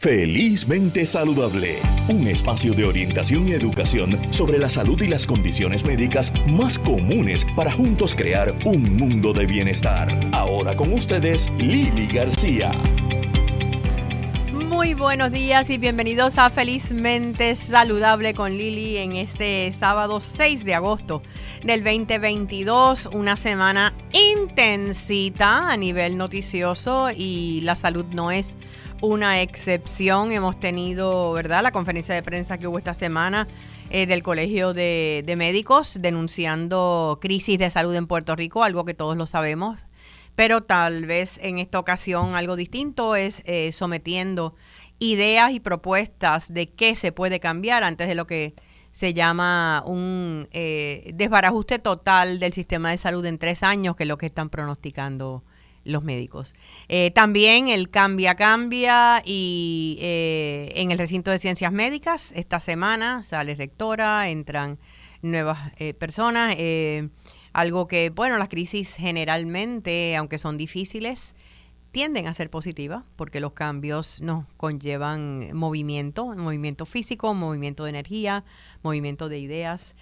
Felizmente Saludable, un espacio de orientación y educación sobre la salud y las condiciones médicas más comunes para juntos crear un mundo de bienestar. Ahora con ustedes, Lili García. Muy buenos días y bienvenidos a Felizmente Saludable con Lili en este sábado 6 de agosto del 2022, una semana intensita a nivel noticioso y la salud no es una excepción. Hemos tenido, ¿verdad?, la conferencia de prensa que hubo esta semana eh, del Colegio de, Médicos denunciando crisis de salud en Puerto Rico, algo que todos lo sabemos, pero tal vez en esta ocasión algo distinto es eh, sometiendo ideas y propuestas de qué se puede cambiar antes de lo que se llama un eh, desbarajuste total del sistema de salud en tres años, que es lo que están pronosticando los médicos. Eh, también el Cambia Cambia y eh, en el recinto de ciencias médicas esta semana sale rectora, entran nuevas eh, personas, algo que, bueno, las crisis generalmente, aunque son difíciles, tienden a ser positivas porque los cambios nos conllevan movimiento, movimiento físico, movimiento de energía, movimiento de ideas.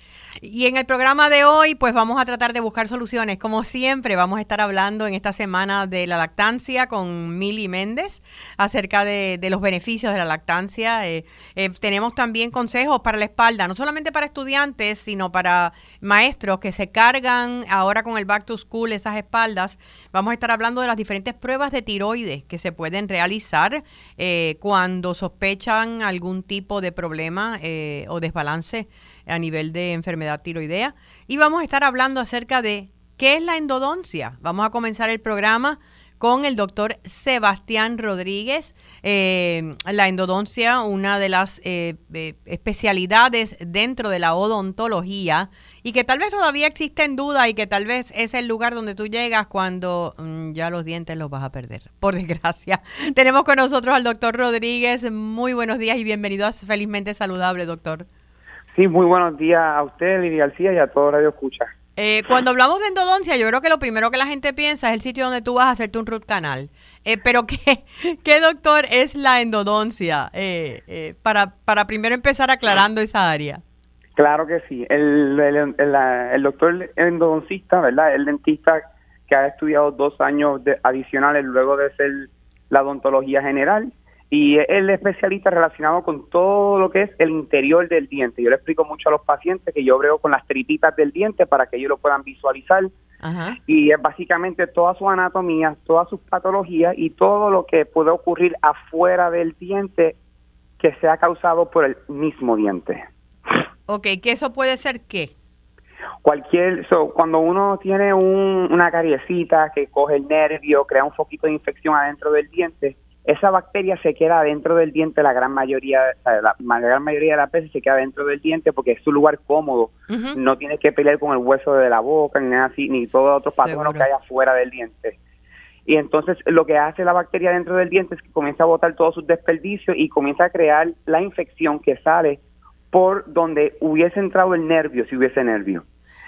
Y en el programa de hoy, pues vamos a tratar de buscar soluciones. Como siempre, vamos a estar hablando en esta semana de la lactancia con Mili Méndez acerca de, los beneficios de la lactancia. Eh, eh, tenemos también consejos para la espalda, no solamente para estudiantes, sino para maestros que se cargan ahora con el back to school esas espaldas. Vamos a estar hablando de las diferentes pruebas de tiroides que se pueden realizar eh, cuando sospechan algún tipo de problema o desbalance a nivel de enfermedad tiroidea. Y vamos a estar hablando acerca de qué es la endodoncia. Vamos a comenzar el programa con el doctor Sebastián Rodríguez. Eh, la endodoncia, una de las eh, eh, especialidades dentro de la odontología y que tal vez todavía existe en duda y que tal vez es el lugar donde tú llegas cuando mm, ya los dientes los vas a perder, por desgracia. Tenemos con nosotros al doctor Rodríguez. Muy buenos días y bienvenido a Felizmente Saludable, doctor. Sí, muy buenos días a usted, Lili García, y a todo Radio Escucha. Eh, cuando hablamos de endodoncia, yo creo que lo primero que la gente piensa es el sitio donde tú vas a hacerte un root canal. Eh, pero, ¿qué, ¿qué, doctor, es la endodoncia? Eh, eh, para, para primero empezar aclarando esa área. Claro que sí. El, el, el, doctor endodoncista, ¿verdad? El dentista que ha estudiado dos años de, adicionales luego de ser la odontología general y es el especialista relacionado con todo lo que es el interior del diente. Yo le explico mucho a los pacientes que yo brego con las tripitas del diente para que ellos lo puedan visualizar. Y es básicamente toda su anatomía, todas sus patologías y todo lo que puede ocurrir afuera del diente que sea causado por el mismo diente. Ok, ¿que eso puede ser qué? Cualquier, cuando uno tiene una cariecita que coge el nervio, crea un foquito de infección adentro del diente, esa bacteria se queda dentro del diente la gran mayoría, la, gran mayoría de las veces se queda dentro del diente porque es su lugar cómodo, no tienes que pelear con el hueso de la boca ni nada así, ni todo otro patógeno que hay afuera del diente. Y entonces lo que hace la bacteria dentro del diente es que comienza a botar todos sus desperdicios y comienza a crear la infección que sale por donde hubiese entrado el nervio, si hubiese nervio.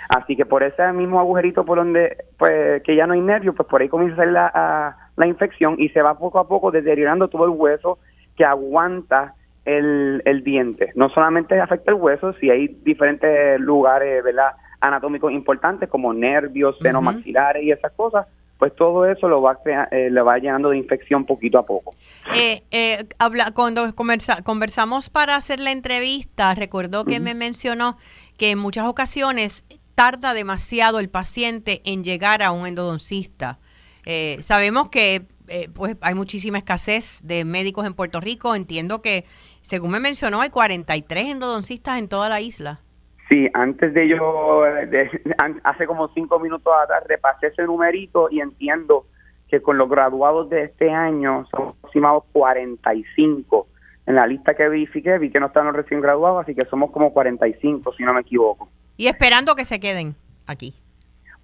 Así que por ese mismo agujerito por donde, pues, que ya no hay nervio, pues por ahí comienza a salir la, la infección y se va poco a poco deteriorando todo el hueso que aguanta el, el diente. No solamente afecta el hueso, si hay diferentes lugares, ¿verdad? anatómicos importantes como nervios, senos maxilares y esas cosas, pues todo eso lo va eh, le va llenando de infección poquito a poco. Eh, eh, habla, cuando conversamos para hacer la entrevista, recuerdo que me mencionó que en muchas ocasiones tarda demasiado el paciente en llegar a un endodoncista. Eh, sabemos que eh, pues hay muchísima escasez de médicos en Puerto Rico. Entiendo que, según me mencionó, hay 43 endodoncistas en toda la isla. Sí, antes de yo, hace como cinco minutos atrás, repasé ese numerito y entiendo que con los graduados de este año son aproximados 45. En la lista que verifiqué vi que no están los recién graduados, así que somos como 45, si no me equivoco. Y esperando que se queden aquí.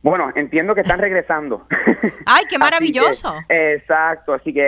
Bueno, entiendo que están regresando. ¡Ay, qué maravilloso! exacto, así que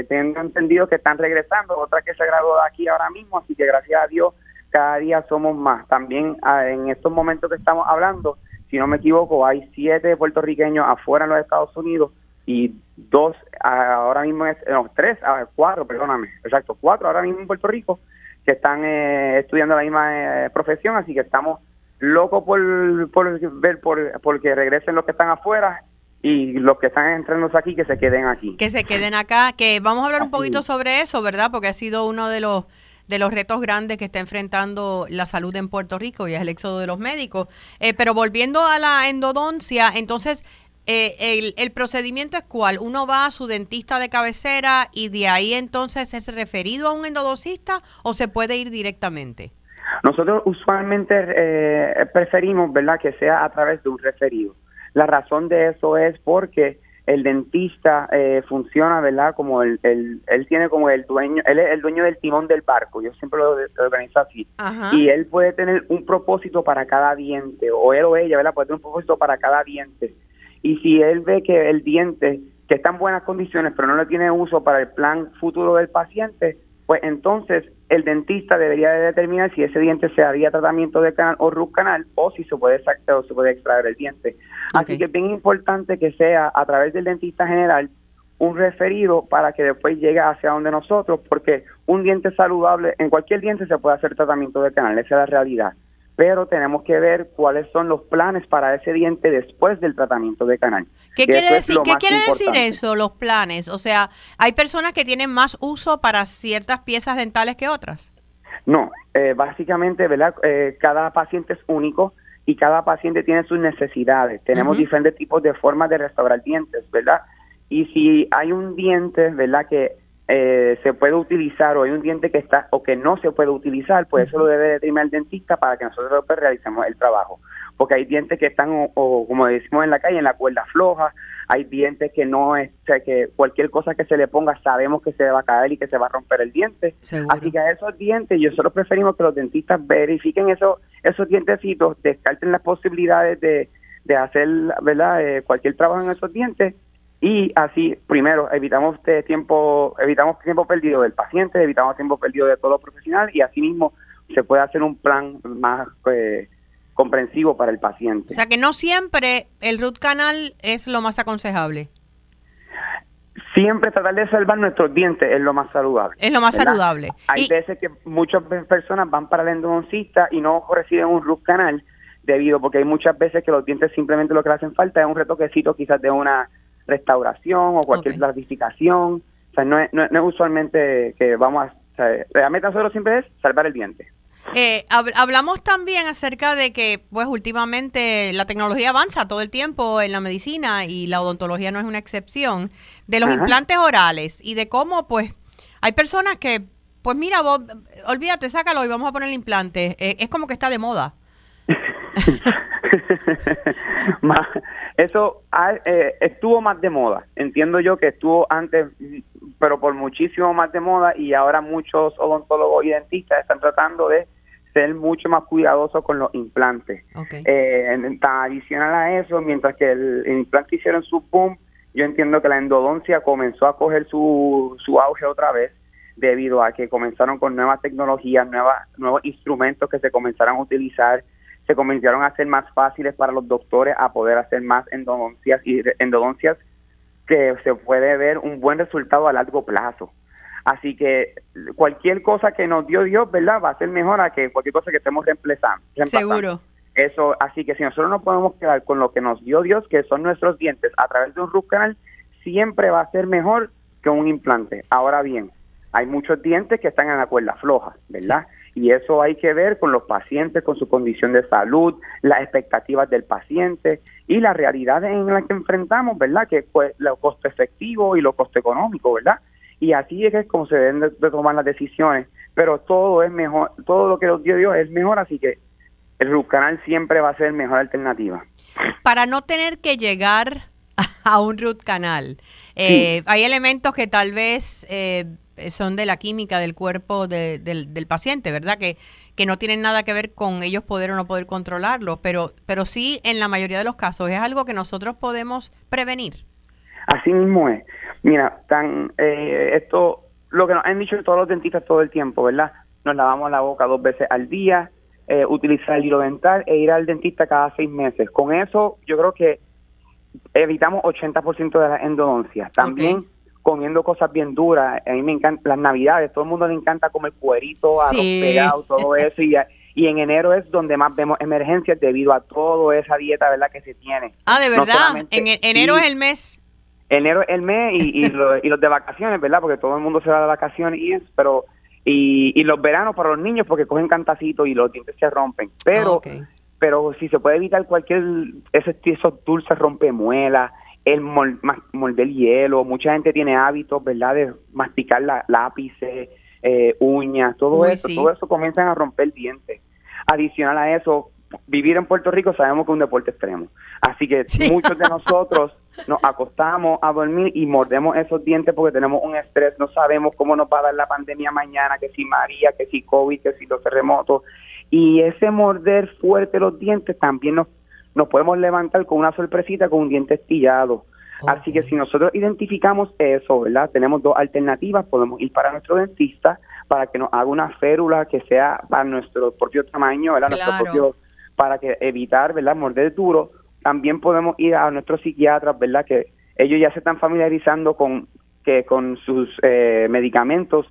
eh, tengo entendido que están regresando, otra que se graduó de aquí ahora mismo, así que gracias a Dios cada día somos más. También ah, en estos momentos que estamos hablando, si no me equivoco, hay siete puertorriqueños afuera en los Estados Unidos y dos, ahora mismo es, no, tres, cuatro, perdóname, exacto, cuatro ahora mismo en Puerto Rico que están eh, estudiando la misma eh, profesión, así que estamos locos por, por ver por, porque regresen los que están afuera y los que están entrando aquí que se queden aquí. Que se queden acá, que vamos a hablar un poquito sobre eso, ¿verdad? Porque ha sido uno de los de los retos grandes que está enfrentando la salud en Puerto Rico y es el éxodo de los médicos. Eh, pero volviendo a la endodoncia, entonces eh, el, el, procedimiento es cuál? Uno va a su dentista de cabecera y de ahí entonces es referido a un endodoncista o se puede ir directamente. Nosotros usualmente eh, preferimos, ¿verdad?, que sea a través de un referido. La razón de eso es porque el dentista eh, funciona, ¿verdad? Como el, el, él tiene como el dueño, él es el dueño del timón del barco, yo siempre lo, organizo así. Y él puede tener un propósito para cada diente, o él o ella, ¿verdad? Puede tener un propósito para cada diente. Y si él ve que el diente, que está en buenas condiciones, pero no le tiene uso para el plan futuro del paciente, pues entonces el dentista debería de determinar si ese diente se haría tratamiento de canal o root canal o si se puede sacar o se puede extraer el diente. Así que es bien importante que sea a través del dentista general un referido para que después llegue hacia donde nosotros, porque un diente saludable, en cualquier diente se puede hacer tratamiento de canal, esa es la realidad pero tenemos que ver cuáles son los planes para ese diente después del tratamiento de canal. ¿Qué quiere decir, ¿qué quiere decir eso, los planes? O sea, ¿hay personas que tienen más uso para ciertas piezas dentales que otras? No, eh, básicamente, ¿verdad? Eh, cada paciente es único y cada paciente tiene sus necesidades. Tenemos diferentes tipos de formas de restaurar dientes, ¿verdad? Y si hay un diente, ¿verdad? Que eh, se puede utilizar o hay un diente que está o que no se puede utilizar, pues eso lo debe determinar el dentista para que nosotros pues, realicemos el trabajo. Porque hay dientes que están, o, como decimos en la calle, en la cuerda floja, hay dientes que no es, o sea, que cualquier cosa que se le ponga sabemos que se va a caer y que se va a romper el diente. Así que a esos dientes, nosotros preferimos que los dentistas verifiquen esos, esos dientecitos, descarten las posibilidades de, de hacer, ¿verdad?, eh, cualquier trabajo en esos dientes y así primero evitamos tiempo evitamos tiempo perdido del paciente evitamos tiempo perdido de todo profesional y asimismo se puede hacer un plan más eh, comprensivo para el paciente. O sea que no siempre el root canal es lo más aconsejable. Siempre tratar de salvar nuestros dientes es lo más saludable es lo más saludable. Hay veces que muchas personas van para el endodoncista y no reciben un root canal debido porque hay muchas veces que los dientes simplemente lo que le hacen falta es un retoquecito quizás de una restauración o cualquier clasificación. O sea, no es, no, es usualmente que vamos a... O sea, realmente nosotros siempre es salvar el diente. Eh, hablamos también acerca de que, pues, últimamente la tecnología avanza todo el tiempo en la medicina y la odontología no es una excepción, de los implantes orales y de cómo, pues, hay personas que, pues, mira, vos, olvídate, sácalo y vamos a poner el implante. Eh, es como que está de moda. Eso eh, estuvo más de moda. Entiendo yo que estuvo antes, pero por muchísimo más de moda y ahora muchos odontólogos y dentistas están tratando de ser mucho más cuidadosos con los implantes. Eh, adicional a eso, mientras que el, implante hicieron su boom, yo entiendo que la endodoncia comenzó a coger su, su auge otra vez debido a que comenzaron con nuevas tecnologías, nuevas, nuevos instrumentos que se comenzaron a utilizar se comenzaron a hacer más fáciles para los doctores a poder hacer más endodoncias y endodoncias que se puede ver un buen resultado a largo plazo. Así que cualquier cosa que nos dio Dios, ¿verdad? Va a ser mejor a que cualquier cosa que estemos reemplazando. Seguro. Eso, así que si nosotros no podemos quedar con lo que nos dio Dios, que son nuestros dientes, a través de un root canal, siempre va a ser mejor que un implante. Ahora bien, hay muchos dientes que están en la cuerda floja, ¿verdad? y eso hay que ver con los pacientes, con su condición de salud, las expectativas del paciente y la realidad en la que enfrentamos, ¿verdad? Que pues lo costo efectivo y lo costo económico, ¿verdad? Y así es como se deben de, tomar las decisiones, pero todo es mejor, todo lo que nos dio Dios es mejor, así que el root canal siempre va a ser mejor alternativa. Para no tener que llegar a un root canal, eh, hay elementos que tal vez... Eh, son de la química del cuerpo del, del, paciente, ¿verdad? Que, que no tienen nada que ver con ellos poder o no poder controlarlo, pero, pero sí en la mayoría de los casos es algo que nosotros podemos prevenir. Así mismo es. Mira, tan, eh, esto, lo que nos han dicho todos los dentistas todo el tiempo, ¿verdad? Nos lavamos la boca dos veces al día, eh, utilizar el hilo dental e ir al dentista cada seis meses. Con eso, yo creo que evitamos 80% de las endodoncias. También comiendo cosas bien duras. A mí me encantan las navidades, todo el mundo le encanta comer cuerito, arroz pegado, todo eso. Y, y en enero es donde más vemos emergencias debido a toda esa dieta, ¿verdad? Que se tiene. Ah, de verdad. en e, enero es el mes. Enero es el mes y, y, los de vacaciones, ¿verdad? Porque todo el mundo se va de vacaciones y es, pero y, y los veranos para los niños porque cogen cantacitos y los dientes se rompen. Pero pero si se puede evitar cualquier ese esos dulces rompemuelas, el morder hielo, mucha gente tiene hábitos, ¿verdad? De masticar la, lápices, eh, uñas, todo eso, todo eso comienzan a romper dientes. Adicional a eso, vivir en Puerto Rico sabemos que es un deporte extremo. Así que muchos de nosotros nos acostamos a dormir y mordemos esos dientes porque tenemos un estrés, no sabemos cómo nos va a dar la pandemia mañana, que si María, que si COVID, que si los terremotos. Y ese morder fuerte los dientes también nos, nos podemos levantar con una sorpresita con un diente estillado. Así que si nosotros identificamos eso, ¿verdad? Tenemos dos alternativas, podemos ir para nuestro dentista para que nos haga una férula que sea para nuestro propio tamaño, ¿verdad? Nuestro propio, para que evitar, ¿verdad? Morder duro. También podemos ir a nuestros psiquiatras, ¿verdad? Que ellos ya se están familiarizando con que con sus eh, medicamentos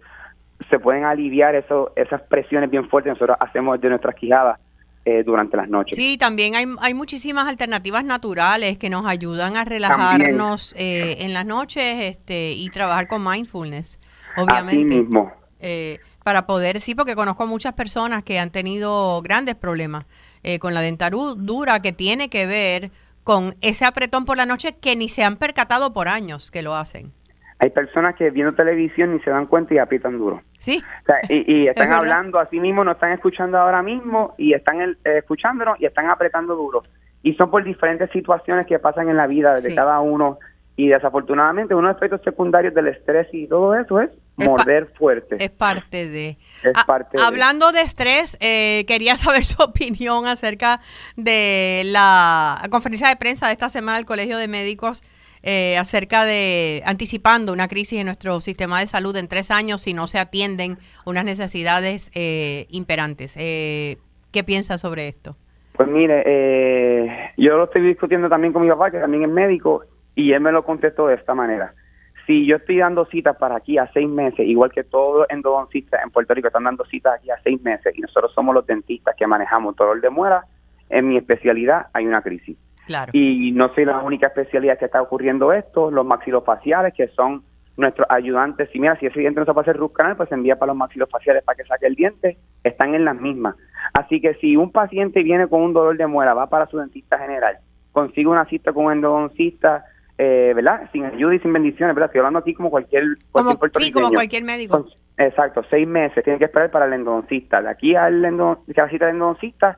se pueden aliviar eso, esas presiones bien fuertes que nosotros hacemos de nuestras quijadas eh, durante las noches. Sí, también hay, hay muchísimas alternativas naturales que nos ayudan a relajarnos eh, en las noches este, y trabajar con mindfulness, obviamente. Así mismo. Eh, para poder, sí, porque conozco muchas personas que han tenido grandes problemas con la dentadura que tiene que ver con ese apretón por la noche que ni se han percatado por años que lo hacen hay personas que viendo televisión ni se dan cuenta y aprietan duro. Sí. y, están hablando a sí mismos, no están escuchando ahora mismo y están eh, escuchándonos y están apretando duro. Y son por diferentes situaciones que pasan en la vida de cada uno. Y desafortunadamente, uno de los efectos secundarios del estrés y todo eso es, morder fuerte. Es parte de. Es parte hablando de estrés, eh, quería saber su opinión acerca de la conferencia de prensa de esta semana del Colegio de Médicos eh, acerca de anticipando una crisis en nuestro sistema de salud en tres años si no se atienden unas necesidades eh, imperantes. Eh, ¿Qué piensa sobre esto? Pues mire, yo lo estoy discutiendo también con mi papá, que también es médico, y él me lo contestó de esta manera. Si yo estoy dando citas para aquí a seis meses, igual que todos los endodoncistas en Puerto Rico están dando citas aquí a seis meses, y nosotros somos los dentistas que manejamos el de muela, en mi especialidad hay una crisis. Y no soy la única especialidad que está ocurriendo esto, los maxilofaciales, que son nuestros ayudantes. Si mira, si ese diente no se puede hacer root canal, pues se envía para los maxilofaciales para que saque el diente, están en las mismas. Así que si un paciente viene con un dolor de muela, va para su dentista general, consigue una cita con un endodoncista, eh, ¿verdad? Sin ayuda y sin bendiciones, ¿verdad? Estoy hablando aquí como cualquier, como, sí, como cualquier médico. exacto, seis meses, tiene que esperar para el endodoncista. De aquí al endo, a la cita del endodoncista,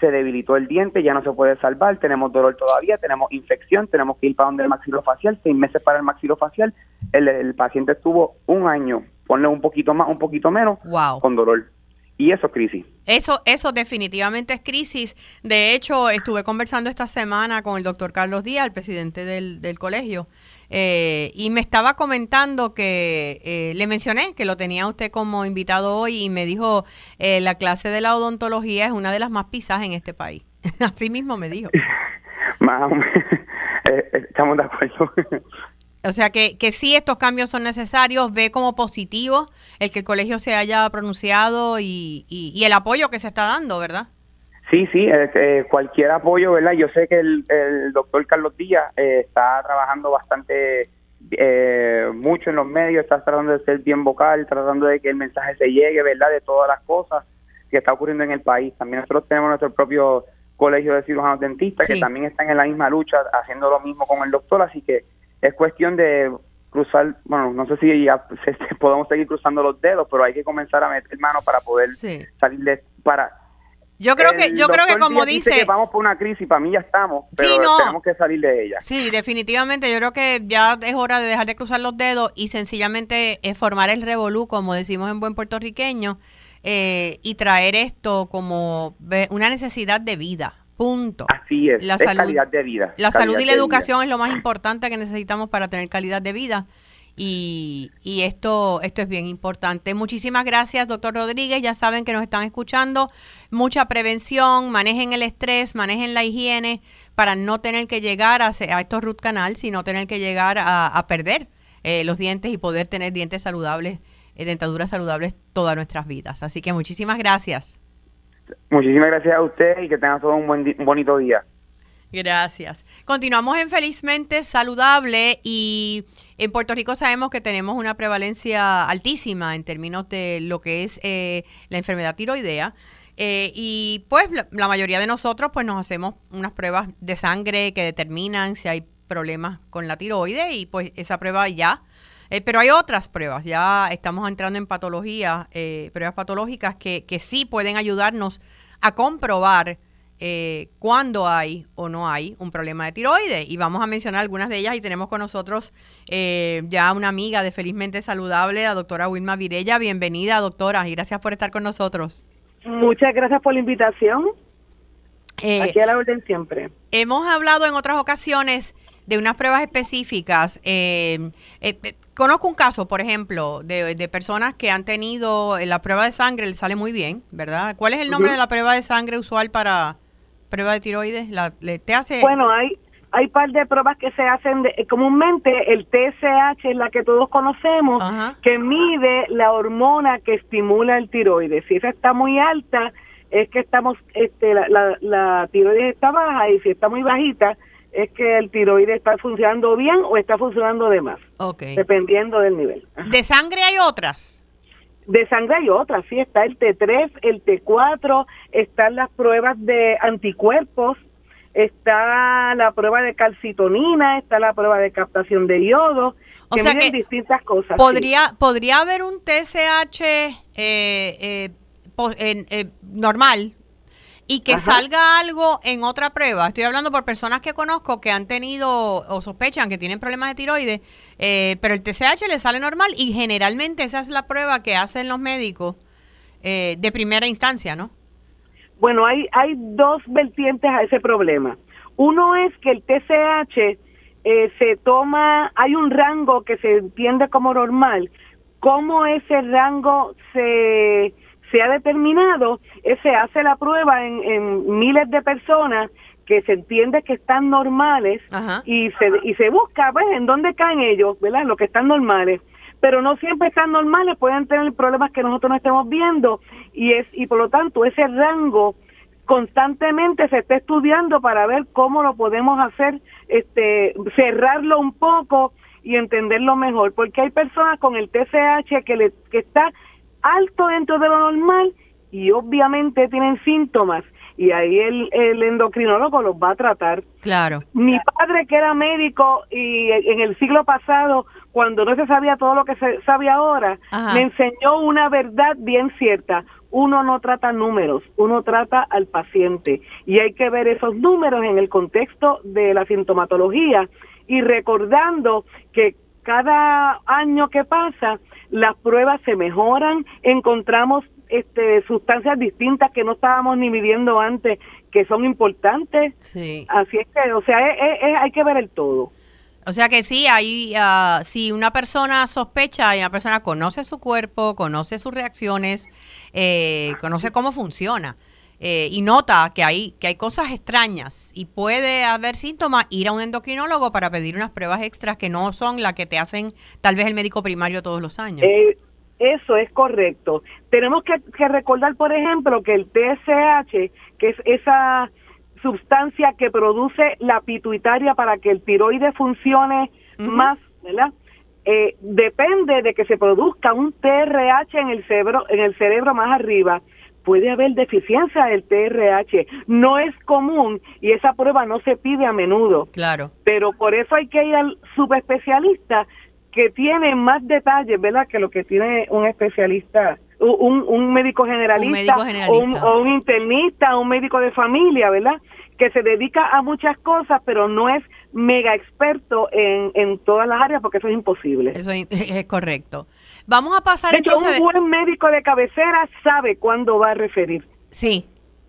se debilitó el diente, ya no se puede salvar, tenemos dolor todavía, tenemos infección, tenemos que ir para donde el maxilofacial, seis meses para el maxilofacial, el, el paciente estuvo un año, ponle un poquito más, un poquito menos, con dolor. Y eso es crisis. Eso, eso definitivamente es crisis. De hecho, estuve conversando esta semana con el doctor Carlos Díaz, el presidente del, del colegio, eh, y me estaba comentando que eh, le mencioné que lo tenía usted como invitado hoy y me dijo eh, la clase de la odontología es una de las más pisadas en este país. Así mismo me dijo. Estamos de acuerdo. O sea que, que sí, estos cambios son necesarios, ve como positivo el que el colegio se haya pronunciado y, y el apoyo que se está dando, ¿verdad? Sí, sí, eh, cualquier apoyo, ¿verdad? Yo sé que el, el doctor Carlos Díaz eh, está trabajando bastante, eh, mucho en los medios, está tratando de ser bien vocal, tratando de que el mensaje se llegue, ¿verdad? De todas las cosas que está ocurriendo en el país. También nosotros tenemos nuestro propio colegio de cirujanos dentistas que también están en la misma lucha, haciendo lo mismo con el doctor, así que es cuestión de cruzar, bueno, no sé si ya podemos seguir cruzando los dedos, pero hay que comenzar a meter mano para poder salir de, para yo creo que, yo creo que como dice, que vamos por una crisis, para mí ya estamos, pero tenemos que salir de ella. Sí, definitivamente, yo creo que ya es hora de dejar de cruzar los dedos y sencillamente eh, formar el revolú, como decimos en buen puertorriqueño, eh, y traer esto como una necesidad de vida. Punto. Así es, la salud, calidad de vida. La salud y la educación es lo más importante que necesitamos para tener calidad de vida Y, y, esto, esto es bien importante. Muchísimas gracias, doctor Rodríguez. Ya saben que nos están escuchando. Mucha prevención, manejen el estrés, manejen la higiene para no tener que llegar a, a estos root canal, sino tener que llegar a, perder eh, los dientes y poder tener dientes saludables, eh, dentaduras saludables todas nuestras vidas. Así que muchísimas gracias. Muchísimas gracias a usted y que tenga todo un, buen, un bonito día. Gracias. Continuamos en Felizmente Saludable y en Puerto Rico sabemos que tenemos una prevalencia altísima en términos de lo que es eh, la enfermedad tiroidea. Eh, y pues la, mayoría de nosotros pues nos hacemos unas pruebas de sangre que determinan si hay problemas con la tiroide y pues esa prueba ya. Eh, pero hay otras pruebas, ya estamos entrando en patologías, pruebas patológicas que, que sí pueden ayudarnos a comprobar eh, cuándo hay o no hay un problema de tiroides. Y vamos a mencionar algunas de ellas y tenemos con nosotros eh, ya una amiga de Felizmente Saludable, la doctora Wilma Virella. Bienvenida, doctora, y gracias por estar con nosotros. Muchas gracias por la invitación. Eh, Aquí a la orden siempre. Hemos hablado en otras ocasiones de unas pruebas específicas. conozco un caso, por ejemplo, de, personas que han tenido la prueba de sangre, le sale muy bien, ¿verdad? ¿Cuál es el nombre de la prueba de sangre usual para, prueba de tiroides? La, te hace... Bueno, hay hay par de pruebas que se hacen de, comúnmente el TSH es la que todos conocemos que mide la hormona que estimula el tiroides. Si esa está muy alta es que estamos este la, la, tiroides está baja y si está muy bajita es que el tiroides está funcionando bien o está funcionando de más dependiendo del nivel. De sangre hay otras de sangre hay otras, sí, está el T3, el T4, están las pruebas de anticuerpos, está la prueba de calcitonina, está la prueba de captación de yodo, o sea que distintas cosas. Podría, podría haber un TSH eh, eh, eh, normal, y que salga algo en otra prueba. Estoy hablando por personas que conozco que han tenido o sospechan que tienen problemas de tiroides, eh, pero el TSH le sale normal y generalmente esa es la prueba que hacen los médicos eh, de primera instancia, ¿no? Bueno, hay, hay dos vertientes a ese problema. Uno es que el TSH eh, se toma, hay un rango que se entiende como normal. ¿Cómo ese rango se se ha determinado, se hace la prueba en, miles de personas que se entiende que están normales y se, y se busca pues en dónde caen ellos, ¿verdad? Los que están normales. Pero no siempre están normales, pueden tener problemas que nosotros no estemos viendo. Y es y por lo tanto ese rango constantemente se está estudiando para ver cómo lo podemos hacer este cerrarlo un poco y entenderlo mejor, porque hay personas con el TCH que le que está alto dentro de lo normal y obviamente tienen síntomas y ahí el, el endocrinólogo los va a tratar. Claro. Mi padre que era médico y en el siglo pasado, cuando no se sabía todo lo que se sabe ahora, me enseñó una verdad bien cierta. Uno no trata números, uno trata al paciente y hay que ver esos números en el contexto de la sintomatología y recordando que cada año que pasa las pruebas se mejoran, encontramos este, sustancias distintas que no estábamos ni midiendo antes, que son importantes. Sí. Así es que, o sea, hay que ver el todo. O sea que sí, hay, uh, si una persona sospecha y una persona conoce su cuerpo, conoce sus reacciones, eh, conoce cómo funciona, eh, y nota que hay, que hay cosas extrañas y puede haber síntomas, ir a un endocrinólogo para pedir unas pruebas extras que no son las que te hacen tal vez el médico primario todos los años. Eh, eso es correcto. Tenemos que, recordar, por ejemplo, que el TSH, que es esa sustancia que produce la pituitaria para que el tiroides funcione más, ¿verdad? Eh, depende de que se produzca un TRH en el cerebro, en el cerebro más arriba puede haber deficiencia del TRH. No es común y esa prueba no se pide a menudo. Claro. Pero por eso hay que ir al subespecialista que tiene más detalles, ¿verdad? Que lo que tiene un especialista, un, un médico generalista, O, un, o un internista, un médico de familia, ¿verdad? Que se dedica a muchas cosas, pero no es mega experto en, en todas las áreas porque eso es imposible. Eso es correcto. Vamos a pasar entonces. Un buen médico de cabecera sabe cuándo va a referir. Sí,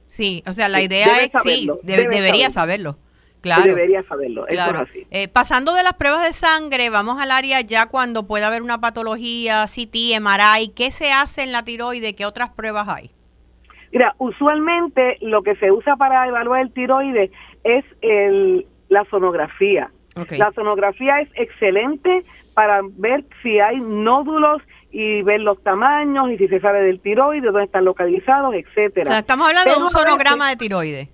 sí. O sea, la idea es sí, debería saberlo. Claro. debería saberlo. Claro. Eso es así. Eh, pasando de las pruebas de sangre, vamos al área ya cuando puede haber una patología, CT, MRI. ¿Qué se hace en la tiroide? ¿Qué otras pruebas hay? Mira, usualmente lo que se usa para evaluar el tiroides es el, la sonografía. Ok. La sonografía es excelente para ver si hay nódulos y ver los tamaños y si se sabe del tiroides, dónde están localizados, O etcétera. sea, estamos hablando de un veces- sonograma de tiroide.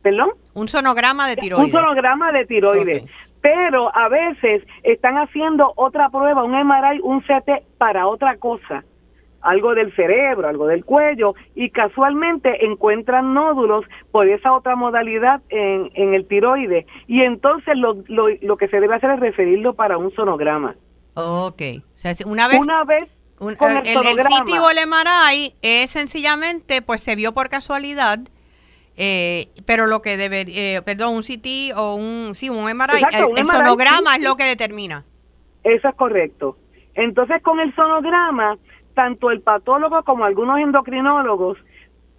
¿Perdón? Un sonograma de tiroide. Un sonograma de tiroides. Pero a veces están haciendo otra prueba, un MRI, un CT para otra cosa. Algo del cerebro, algo del cuello, y casualmente encuentran nódulos por esa otra modalidad en, en el tiroide. Y entonces lo, lo, lo que se debe hacer es referirlo para un sonograma. Ok. O sea, una vez... Una vez un- con el, el el el MRI es sencillamente, pues se vio por casualidad, eh, pero lo que debe, eh, perdón, un CT o un, sí, un MRI, Exacto, el, un el MRI, sonograma sí, es lo que determina. Eso es correcto. Entonces, con el sonograma, tanto el patólogo como algunos endocrinólogos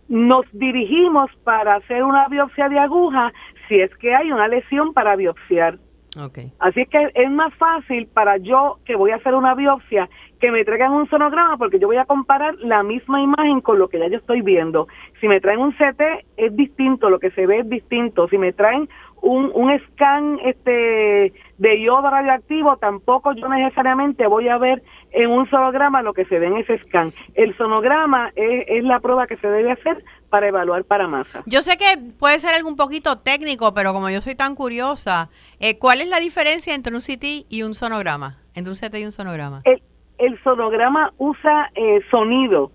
nos dirigimos para hacer una biopsia de aguja si es que hay una lesión para biopsiar. Ok. Así es que es más fácil para yo que voy a hacer una biopsia que me traigan un sonograma porque yo voy a comparar la misma imagen con lo que ya yo estoy viendo. Si me traen un CT es distinto, lo que se ve es distinto. Si me traen un, un scan este de yodo radioactivo, tampoco yo necesariamente voy a ver en un sonograma lo que se ve en ese scan. El sonograma es, es la prueba que se debe hacer para evaluar para masa. Yo sé que puede ser algo un poquito técnico, pero como yo soy tan curiosa, eh, ¿cuál es la diferencia entre un CT y un sonograma? Entre un CT y un sonograma. el, el sonograma usa eh, sonido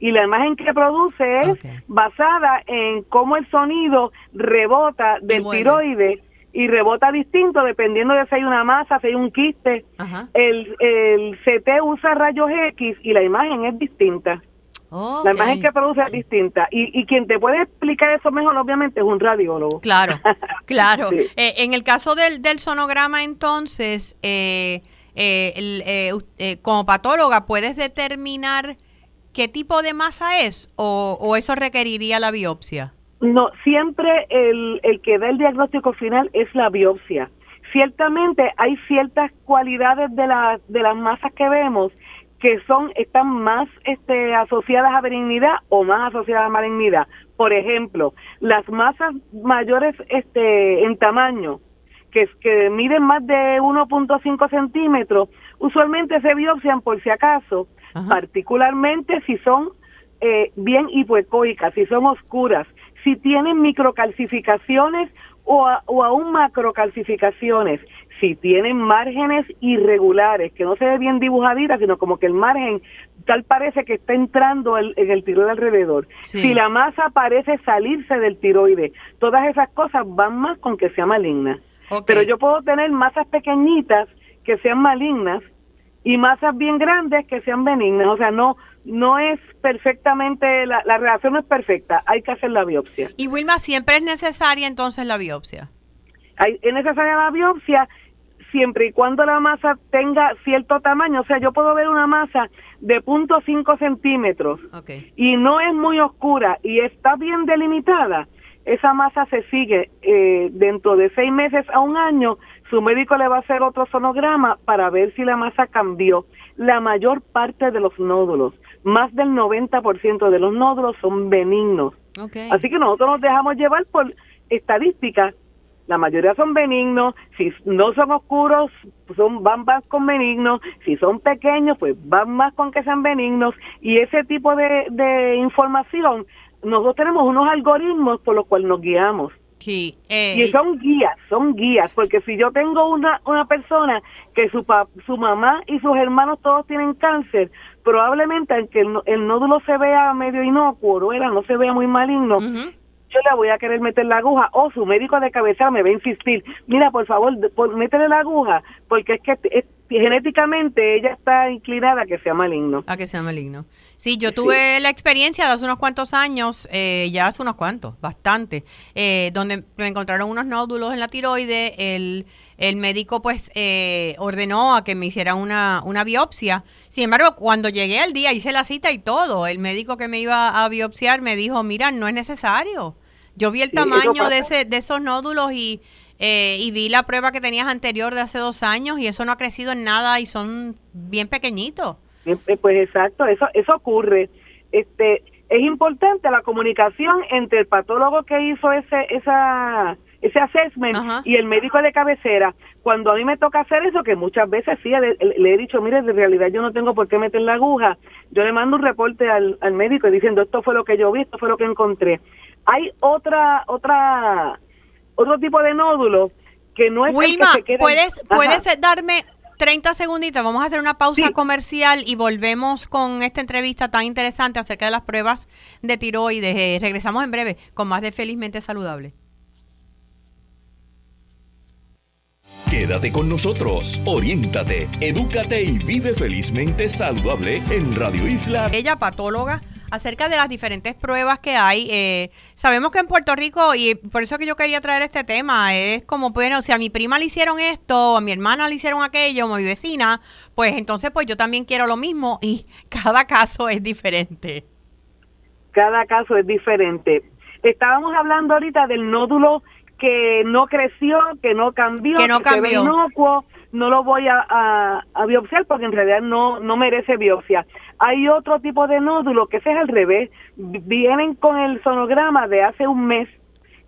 y la imagen que produce es basada en cómo el sonido rebota del vuelve. tiroides y rebota distinto dependiendo de si hay una masa, si hay un quiste. Ajá. El, el CT usa rayos X y la imagen es distinta. La imagen que produce es distinta. Y, y quien te puede explicar eso mejor, obviamente, es un radiólogo. Claro, claro. Sí. Eh, en el caso del, del sonograma, entonces, eh, eh, el, eh, eh, como patóloga, ¿puedes determinar qué tipo de masa es o, eso requeriría la biopsia? No, siempre el, el que da el diagnóstico final es la biopsia. Ciertamente hay ciertas cualidades de, la, de las masas que vemos que son están más este, asociadas a benignidad o más asociadas a malignidad. Por ejemplo, las masas mayores este, en tamaño, que, que miden más de 1.5 centímetros, usualmente se biopsian por si acaso, Ajá. particularmente si son eh, bien hipoecoicas, si son oscuras, si tienen microcalcificaciones o, a- o aún macrocalcificaciones, si tienen márgenes irregulares, que no se ve bien dibujadita, sino como que el margen tal parece que está entrando el- en el tiroide alrededor. Sí. Si la masa parece salirse del tiroide, todas esas cosas van más con que sea maligna. Pero yo puedo tener masas pequeñitas que sean malignas y masas bien grandes que sean benignas. O sea, no no es perfectamente, la, la relación no es perfecta, hay que hacer la biopsia. Y Wilma, ¿siempre es necesaria entonces la biopsia? Hay, es necesaria la biopsia siempre y cuando la masa tenga cierto tamaño. O sea, yo puedo ver una masa de 0.5 centímetros y no es muy oscura y está bien delimitada, esa masa se sigue eh, dentro de seis meses a un año, su médico le va a hacer otro sonograma para ver si la masa cambió. La mayor parte de los nódulos, más del 90% de los nódulos son benignos. Así que nosotros nos dejamos llevar por estadísticas. La mayoría son benignos, si no son oscuros, son van más con benignos, si son pequeños, pues van más con que sean benignos y ese tipo de, de información, nosotros tenemos unos algoritmos por los cuales nos guiamos. Sí, eh, Y son guías, son guías, porque si yo tengo una, una persona que su, pa- su mamá y sus hermanos todos tienen cáncer, probablemente aunque el, el nódulo se vea medio inocuo, ¿no? Era, no se vea muy maligno, yo le voy a querer meter la aguja o su médico de cabecera me va a insistir, mira, por favor, por, métele la aguja, porque es que es- genéticamente ella está inclinada a que sea maligno. A que sea maligno. Sí, yo tuve la experiencia de hace unos cuantos años, eh, ya hace unos cuantos, bastante, eh, donde me encontraron unos nódulos en la tiroide. El, el médico pues eh, ordenó a que me hiciera una, una biopsia. Sin embargo, cuando llegué al día, hice la cita y todo. El médico que me iba a biopsiar me dijo, mira, no es necesario. Yo vi el tamaño de, ese, de esos nódulos y, eh, y vi la prueba que tenías anterior de hace dos años y eso no ha crecido en nada y son bien pequeñitos. Eh, pues exacto, eso, eso ocurre. Este, es importante la comunicación entre el patólogo que hizo ese, esa, ese assessment y el médico de cabecera. Cuando a mí me toca hacer eso, que muchas veces sí, le, he dicho, mire, en realidad yo no tengo por qué meter la aguja, yo le mando un reporte al, al médico diciendo, esto fue lo que yo vi, esto fue lo que encontré. Hay otra, otra, otro tipo de nódulo que no es Wilma, ¿puedes, ¿puedes darme 30 segunditos, vamos a hacer una pausa comercial y volvemos con esta entrevista tan interesante acerca de las pruebas de tiroides. Eh, regresamos en breve con más de Felizmente Saludable. Quédate con nosotros, oriéntate, edúcate y vive felizmente saludable en Radio Isla. Ella, patóloga acerca de las diferentes pruebas que hay. Eh, sabemos que en Puerto Rico, y por eso que yo quería traer este tema, es como, bueno, si a mi prima le hicieron esto, a mi hermana le hicieron aquello, a mi vecina, pues entonces pues yo también quiero lo mismo y cada caso es diferente. Cada caso es diferente. Estábamos hablando ahorita del nódulo que no creció, que no cambió, que no cambió. no lo voy a, a, a, biopsiar porque en realidad no, no merece biopsia. Hay otro tipo de nódulo que ese es al revés. Vienen con el sonograma de hace un mes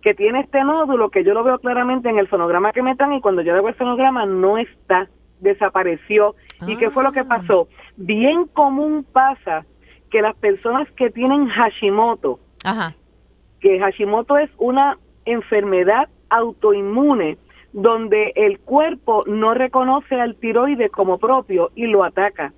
que tiene este nódulo que yo lo veo claramente en el sonograma que me dan y cuando yo veo el sonograma no está, desapareció. ¿Y qué fue lo que ah. pasó? Bien común pasa que las personas que tienen Hashimoto, que Hashimoto es una enfermedad autoinmune donde el cuerpo no reconoce al tiroide como propio y lo ataca.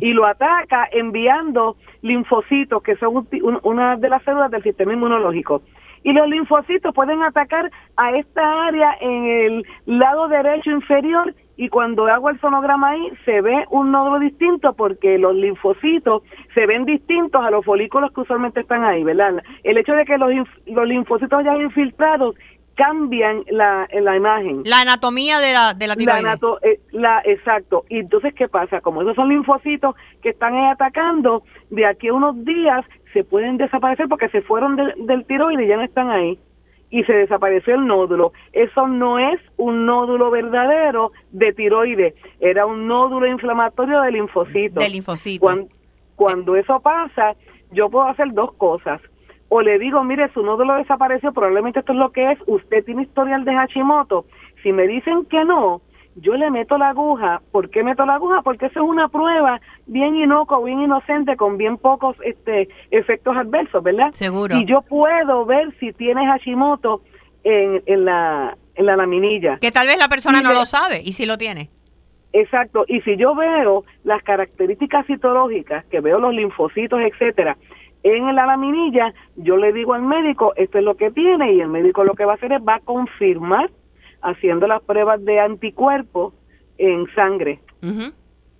Y lo ataca enviando linfocitos, que son una de las células del sistema inmunológico. Y los linfocitos pueden atacar a esta área en el lado derecho inferior y cuando hago el sonograma ahí se ve un nódulo distinto porque los linfocitos se ven distintos a los folículos que usualmente están ahí, ¿verdad? El hecho de que los, los linfocitos hayan infiltrados cambian la, la imagen. La anatomía de la, de la tiroides. Eh, la, exacto. Y entonces, ¿qué pasa? Como esos son linfocitos que están atacando, de aquí a unos días se pueden desaparecer porque se fueron del tiroides y ya no están ahí. Y se desapareció el nódulo. Eso no es un nódulo verdadero de tiroides, era un nódulo inflamatorio de linfocitos. De linfocitos. Cuando, cuando eso pasa, yo puedo hacer dos cosas o le digo, mire, su nódulo desapareció, probablemente esto es lo que es, usted tiene historial de Hashimoto. Si me dicen que no, yo le meto la aguja. ¿Por qué meto la aguja? Porque eso es una prueba bien inocua, bien inocente, con bien pocos este, efectos adversos, ¿verdad? Seguro. Y yo puedo ver si tiene Hashimoto en, en, la, en la laminilla. Que tal vez la persona no lo sabe y si lo tiene. Exacto, y si yo veo las características citológicas, que veo los linfocitos, etcétera, en la laminilla, yo le digo al médico, esto es lo que tiene, y el médico lo que va a hacer es va a confirmar haciendo las pruebas de anticuerpos en sangre.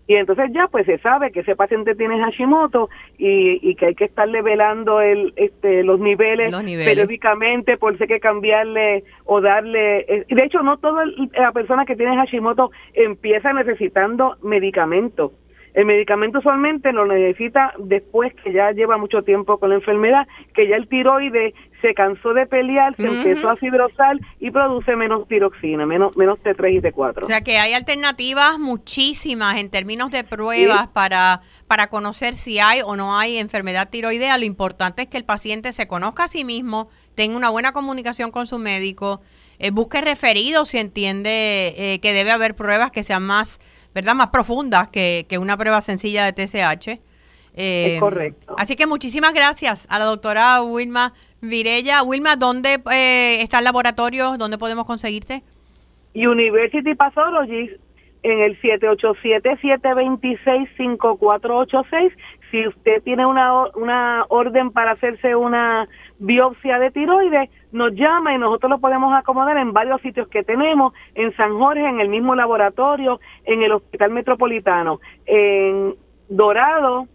Y entonces ya pues se sabe que ese paciente tiene Hashimoto y, y que hay que estarle velando el, este, los, niveles periódicamente por si hay que cambiarle o darle... Eh, de hecho, no toda la persona que tiene Hashimoto empieza necesitando medicamentos el medicamento usualmente lo necesita después que ya lleva mucho tiempo con la enfermedad, que ya el tiroide se cansó de pelear, se empezó a fibrosar y produce menos tiroxina, menos, menos T3 y T4. O sea que hay alternativas muchísimas en términos de pruebas para, para conocer si hay o no hay enfermedad tiroidea. Lo importante es que el paciente se conozca a sí mismo, tenga una buena comunicación con su médico, eh, busque referidos si entiende eh, que debe haber pruebas que sean más ¿verdad? Más profundas que, una prueba sencilla de TSH. es eh, correcto. Así que muchísimas gracias a la doctora Wilma Virella. Wilma, ¿dónde eh, está el laboratorio? ¿Dónde podemos conseguirte? University Pathology en el 787-726-5486. Si usted tiene una, una orden para hacerse una biopsia de tiroides, nos llama y nosotros lo podemos acomodar en varios sitios que tenemos, en San Jorge, en el mismo laboratorio, en el Hospital Metropolitano, en Dorado,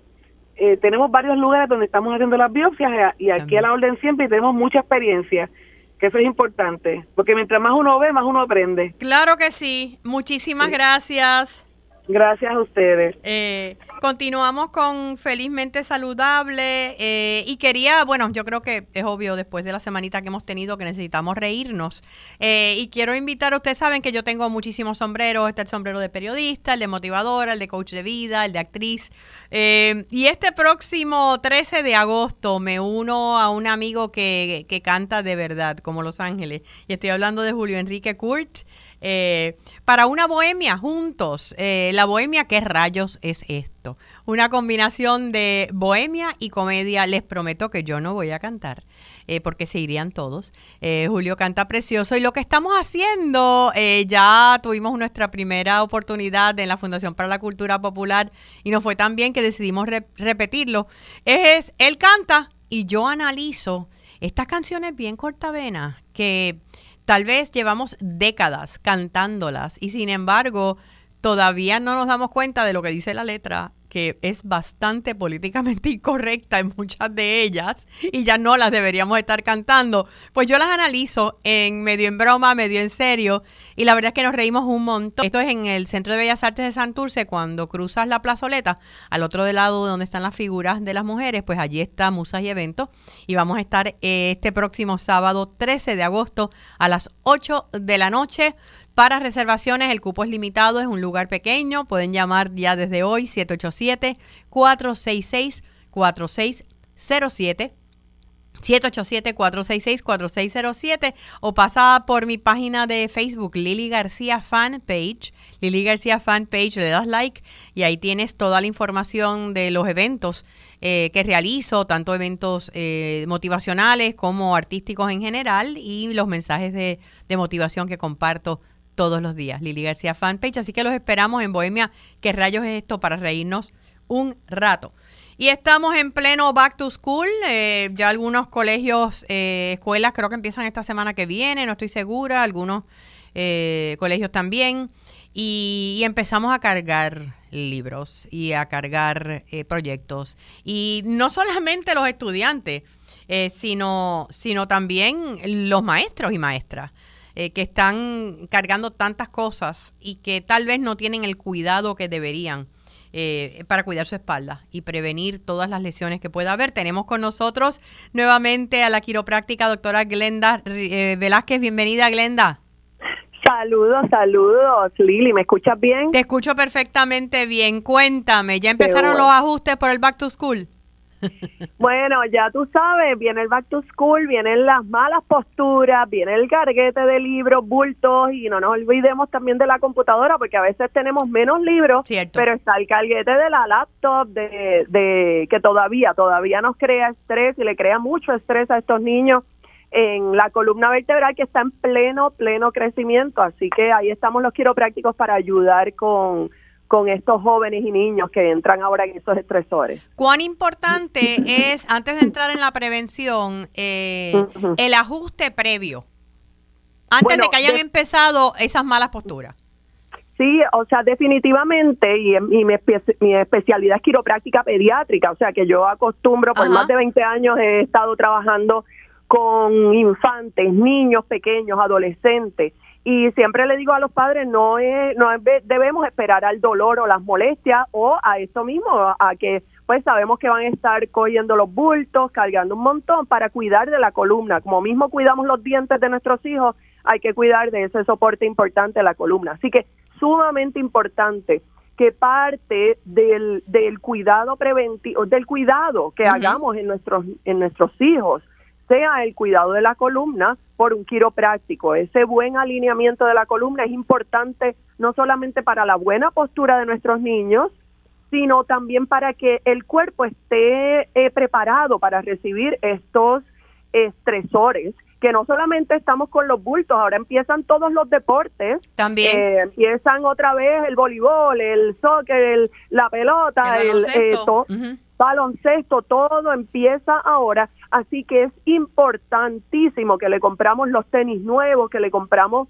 eh, tenemos varios lugares donde estamos haciendo las biopsias eh, y aquí a la orden siempre y tenemos mucha experiencia que eso es importante, porque mientras más uno ve, más uno aprende. Claro que sí. Muchísimas gracias. Gracias a ustedes. Eh, continuamos con Felizmente Saludable eh, y quería, bueno, yo creo que es obvio después de la semanita que hemos tenido que necesitamos reírnos eh, y quiero invitar, ustedes saben que yo tengo muchísimos sombreros, está el sombrero de periodista, el de motivadora, el de coach de vida, el de actriz y este próximo 13 de agosto me uno a un amigo que, que canta de verdad, como Los Ángeles, y estoy hablando de Julio Enrique Kurt. Eh, para una bohemia juntos. Eh, la bohemia, ¿qué rayos es esto? Una combinación de bohemia y comedia. Les prometo que yo no voy a cantar, eh, porque se irían todos. Julio canta precioso. Y lo que estamos haciendo, ya tuvimos nuestra primera oportunidad en la Fundación para la Cultura Popular y nos fue tan bien que decidimos repetirlo. Es, él canta y yo analizo estas canciones bien cortavenas que Tal vez llevamos décadas cantándolas y sin embargo todavía no nos damos cuenta de lo que dice la letra que es bastante políticamente incorrecta en muchas de ellas y ya no las deberíamos estar cantando. Pues yo las analizo en medio en broma, medio en serio y la verdad es que nos reímos un montón. Esto es en el Centro de Bellas Artes de Santurce cuando cruzas la plazoleta al otro lado donde están las figuras de las mujeres, pues allí está Musas y Eventos y vamos a estar eh, este próximo sábado 13 de agosto a las 8 de la noche. Para reservaciones, el cupo es limitado, es un lugar pequeño. Pueden llamar ya desde hoy 787-466-4607. 787-466-4607 o pasa por mi página de Facebook, Lili García Fan Page. Lili García Fan Page, le das like y ahí tienes toda la información de los eventos eh, que realizo, tanto eventos eh, motivacionales como artísticos en general y los mensajes de, de motivación que comparto todos los días. Lili García Fanpage. Así que los esperamos en Bohemia. ¿Qué rayos es esto? Para reírnos un rato. Y estamos en pleno back to school. Eh, ya algunos colegios, eh, escuelas creo que empiezan esta semana que viene, no estoy segura. Algunos eh, colegios también. Y, empezamos a cargar libros y a cargar proyectos. Y no solamente los estudiantes, sino, sino también los maestros y maestras. Eh, que están cargando tantas cosas y que tal vez no tienen el cuidado que deberían. Eh, para cuidar su espalda y prevenir todas las lesiones que pueda haber. Tenemos con nosotros nuevamente a la quiropráctica doctora Glenda eh, Velázquez. Bienvenida, Glenda. Saludos, saludos, Lili. ¿Me escuchas bien? Te escucho perfectamente bien. Cuéntame, ¿ya empezaron los ajustes por el Back to School? Bueno, ya tú sabes, viene el back to school, vienen las malas posturas, viene el carguete de libros, bultos y no nos olvidemos también de la computadora porque a veces tenemos menos libros, pero está el carguete de la laptop de, de que todavía, todavía nos crea estrés y le crea mucho estrés a estos niños en la columna vertebral que está en pleno, pleno crecimiento. Así que ahí estamos los quiroprácticos para ayudar con con estos jóvenes y niños que entran ahora en estos estresores. ¿Cuán importante es, antes de entrar en la prevención, eh, el ajuste previo? Antes de que hayan empezado esas malas posturas. Sí, o sea, definitivamente, y, mi, mi, especialidad es quiropráctica pediátrica, o sea que yo acostumbro, por más de 20 años he estado trabajando con infantes, niños pequeños, adolescentes, y siempre le digo a los padres, no, es, no debemos esperar al dolor o las molestias o a eso mismo, a que pues sabemos que van a estar cogiendo los bultos, cargando un montón para cuidar de la columna. Como mismo cuidamos los dientes de nuestros hijos, hay que cuidar de ese soporte importante de la columna. Así que sumamente importante que parte del, del cuidado preventivo, del cuidado que hagamos en nuestros, en nuestros hijos, sea el cuidado de la columna por un quiropráctico. Ese buen alineamiento de la columna es importante no solamente para la buena postura de nuestros niños, sino también para que el cuerpo esté eh, preparado para recibir estos estresores que no solamente estamos con los bultos, ahora empiezan todos los deportes. También. Eh, empiezan otra vez el voleibol, el soccer, la pelota, el, el baloncesto, todo empieza ahora. Así que es importantísimo que le compramos los tenis nuevos, que le compramos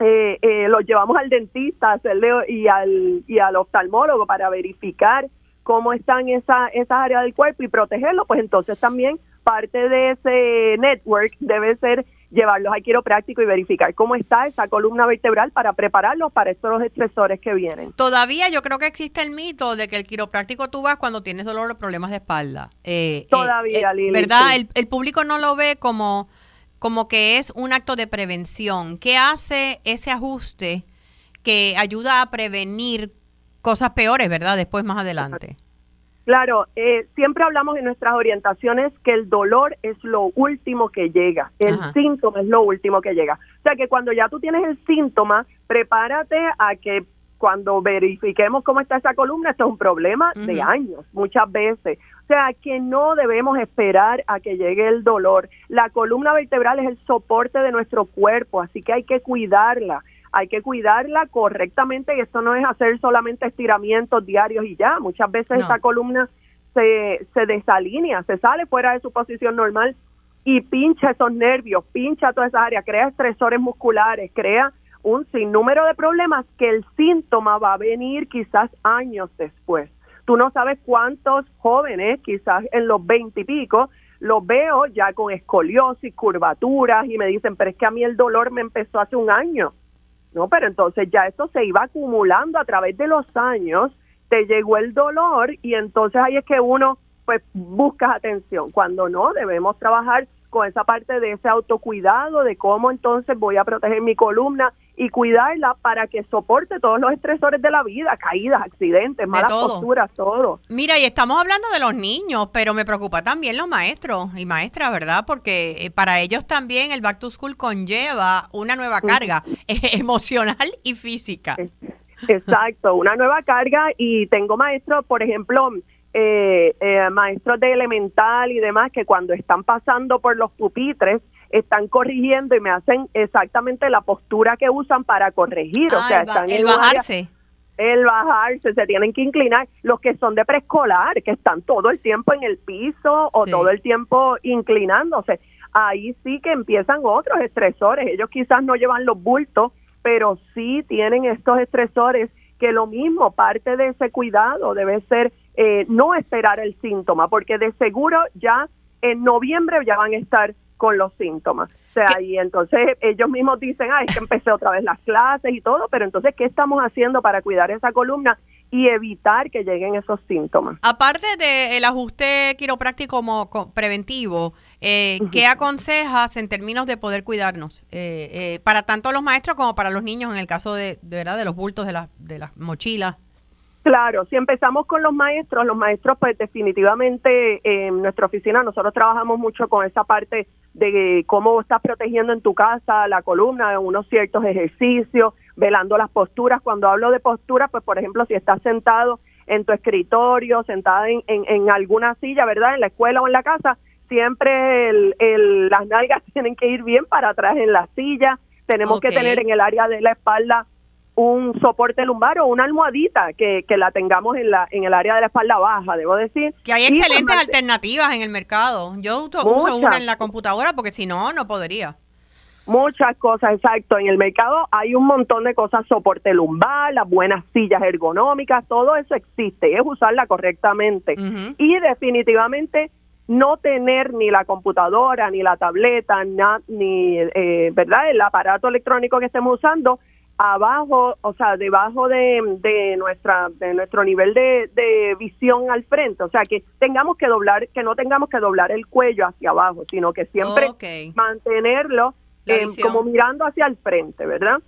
eh, eh, los llevamos al dentista hacerle, y al y al oftalmólogo para verificar cómo están esa, esas áreas del cuerpo y protegerlo, pues entonces también parte de ese network debe ser llevarlos al quiropráctico y verificar cómo está esa columna vertebral para prepararlos para estos estresores que vienen. Todavía yo creo que existe el mito de que el quiropráctico tú vas cuando tienes dolor o problemas de espalda. Eh, eh, Todavía, eh, ¿Verdad? El, el, público no lo ve como, como que es un acto de prevención. ¿Qué hace ese ajuste que ayuda a prevenir cosas peores, verdad? Después, más adelante. Claro, eh, siempre hablamos en nuestras orientaciones que el dolor es lo último que llega, el síntoma es lo último que llega. O sea que cuando ya tú tienes el síntoma, prepárate a que cuando verifiquemos cómo está esa columna, esto es un problema de años, muchas veces. O sea que no debemos esperar a que llegue el dolor. La columna vertebral es el soporte de nuestro cuerpo, así que hay que cuidarla hay que cuidarla correctamente y esto no es hacer solamente estiramientos diarios y ya. Muchas veces esa columna se, se desalinea, se sale fuera de su posición normal y pincha esos nervios, pincha toda esa área, crea estresores musculares, crea un sinnúmero de problemas que el síntoma va a venir quizás años después. Tú no sabes cuántos jóvenes, quizás en los veinte y pico, los veo ya con escoliosis, curvaturas y me dicen, pero es que a mí el dolor me empezó hace un año no, pero entonces ya esto se iba acumulando a través de los años, te llegó el dolor y entonces ahí es que uno pues busca atención. Cuando no, debemos trabajar con esa parte de ese autocuidado, de cómo entonces voy a proteger mi columna y cuidarla para que soporte todos los estresores de la vida, caídas, accidentes, malas posturas, todo. Mira, y estamos hablando de los niños, pero me preocupa también los maestros y maestras, ¿verdad? Porque eh, para ellos también el Back to School conlleva una nueva carga emocional y física. Exacto, una nueva carga y tengo maestros, por ejemplo, eh, eh, maestros de elemental y demás que cuando están pasando por los pupitres están corrigiendo y me hacen exactamente la postura que usan para corregir. o sea, están el bajarse. el bajarse, se tienen que inclinar. Los que son de preescolar, que están todo el tiempo en el piso o todo el tiempo inclinándose, ahí sí que empiezan otros estresores. Ellos quizás no llevan los bultos, pero sí tienen estos estresores que lo mismo, parte de ese cuidado debe ser eh, no esperar el síntoma, porque de seguro ya en noviembre ya van a estar con los síntomas. O sea, y entonces ellos mismos dicen, ah, es que empecé otra vez las clases y todo, pero entonces, ¿qué estamos haciendo para cuidar esa columna y evitar que lleguen esos síntomas? Aparte del ajuste quiropráctico como preventivo, eh, ¿qué aconsejas en términos de poder cuidarnos? Eh, eh, para tanto los maestros como para los niños en el caso de, de, ¿verdad? de los bultos de, la, de las mochilas. Claro, si empezamos con los maestros, los maestros pues definitivamente en nuestra oficina nosotros trabajamos mucho con esa parte de cómo estás protegiendo en tu casa la columna, unos ciertos ejercicios, velando las posturas. Cuando hablo de posturas, pues por ejemplo, si estás sentado en tu escritorio, sentada en, en, alguna silla, ¿verdad? En la escuela o en la casa, siempre el, las nalgas tienen que ir bien para atrás en la silla. Tenemos que tener en el área de la espalda un soporte lumbar o una almohadita que, que, la tengamos en la en el área de la espalda baja, debo decir. Que hay excelentes alternativas en el mercado. Yo uso, una en la computadora porque si no, no podría. Muchas cosas, exacto. En el mercado hay un montón de cosas, soporte lumbar, las buenas sillas ergonómicas, todo eso existe, es usarla correctamente. Y definitivamente no tener ni la computadora, ni la tableta, ni, eh, ¿verdad? El aparato electrónico que estemos usando abajo, o sea, debajo de, de nuestra de nuestro nivel de, de, visión al frente, o sea, que tengamos que doblar, que no tengamos que doblar el cuello hacia abajo, sino que siempre mantenerlo como mirando hacia el frente, ¿verdad?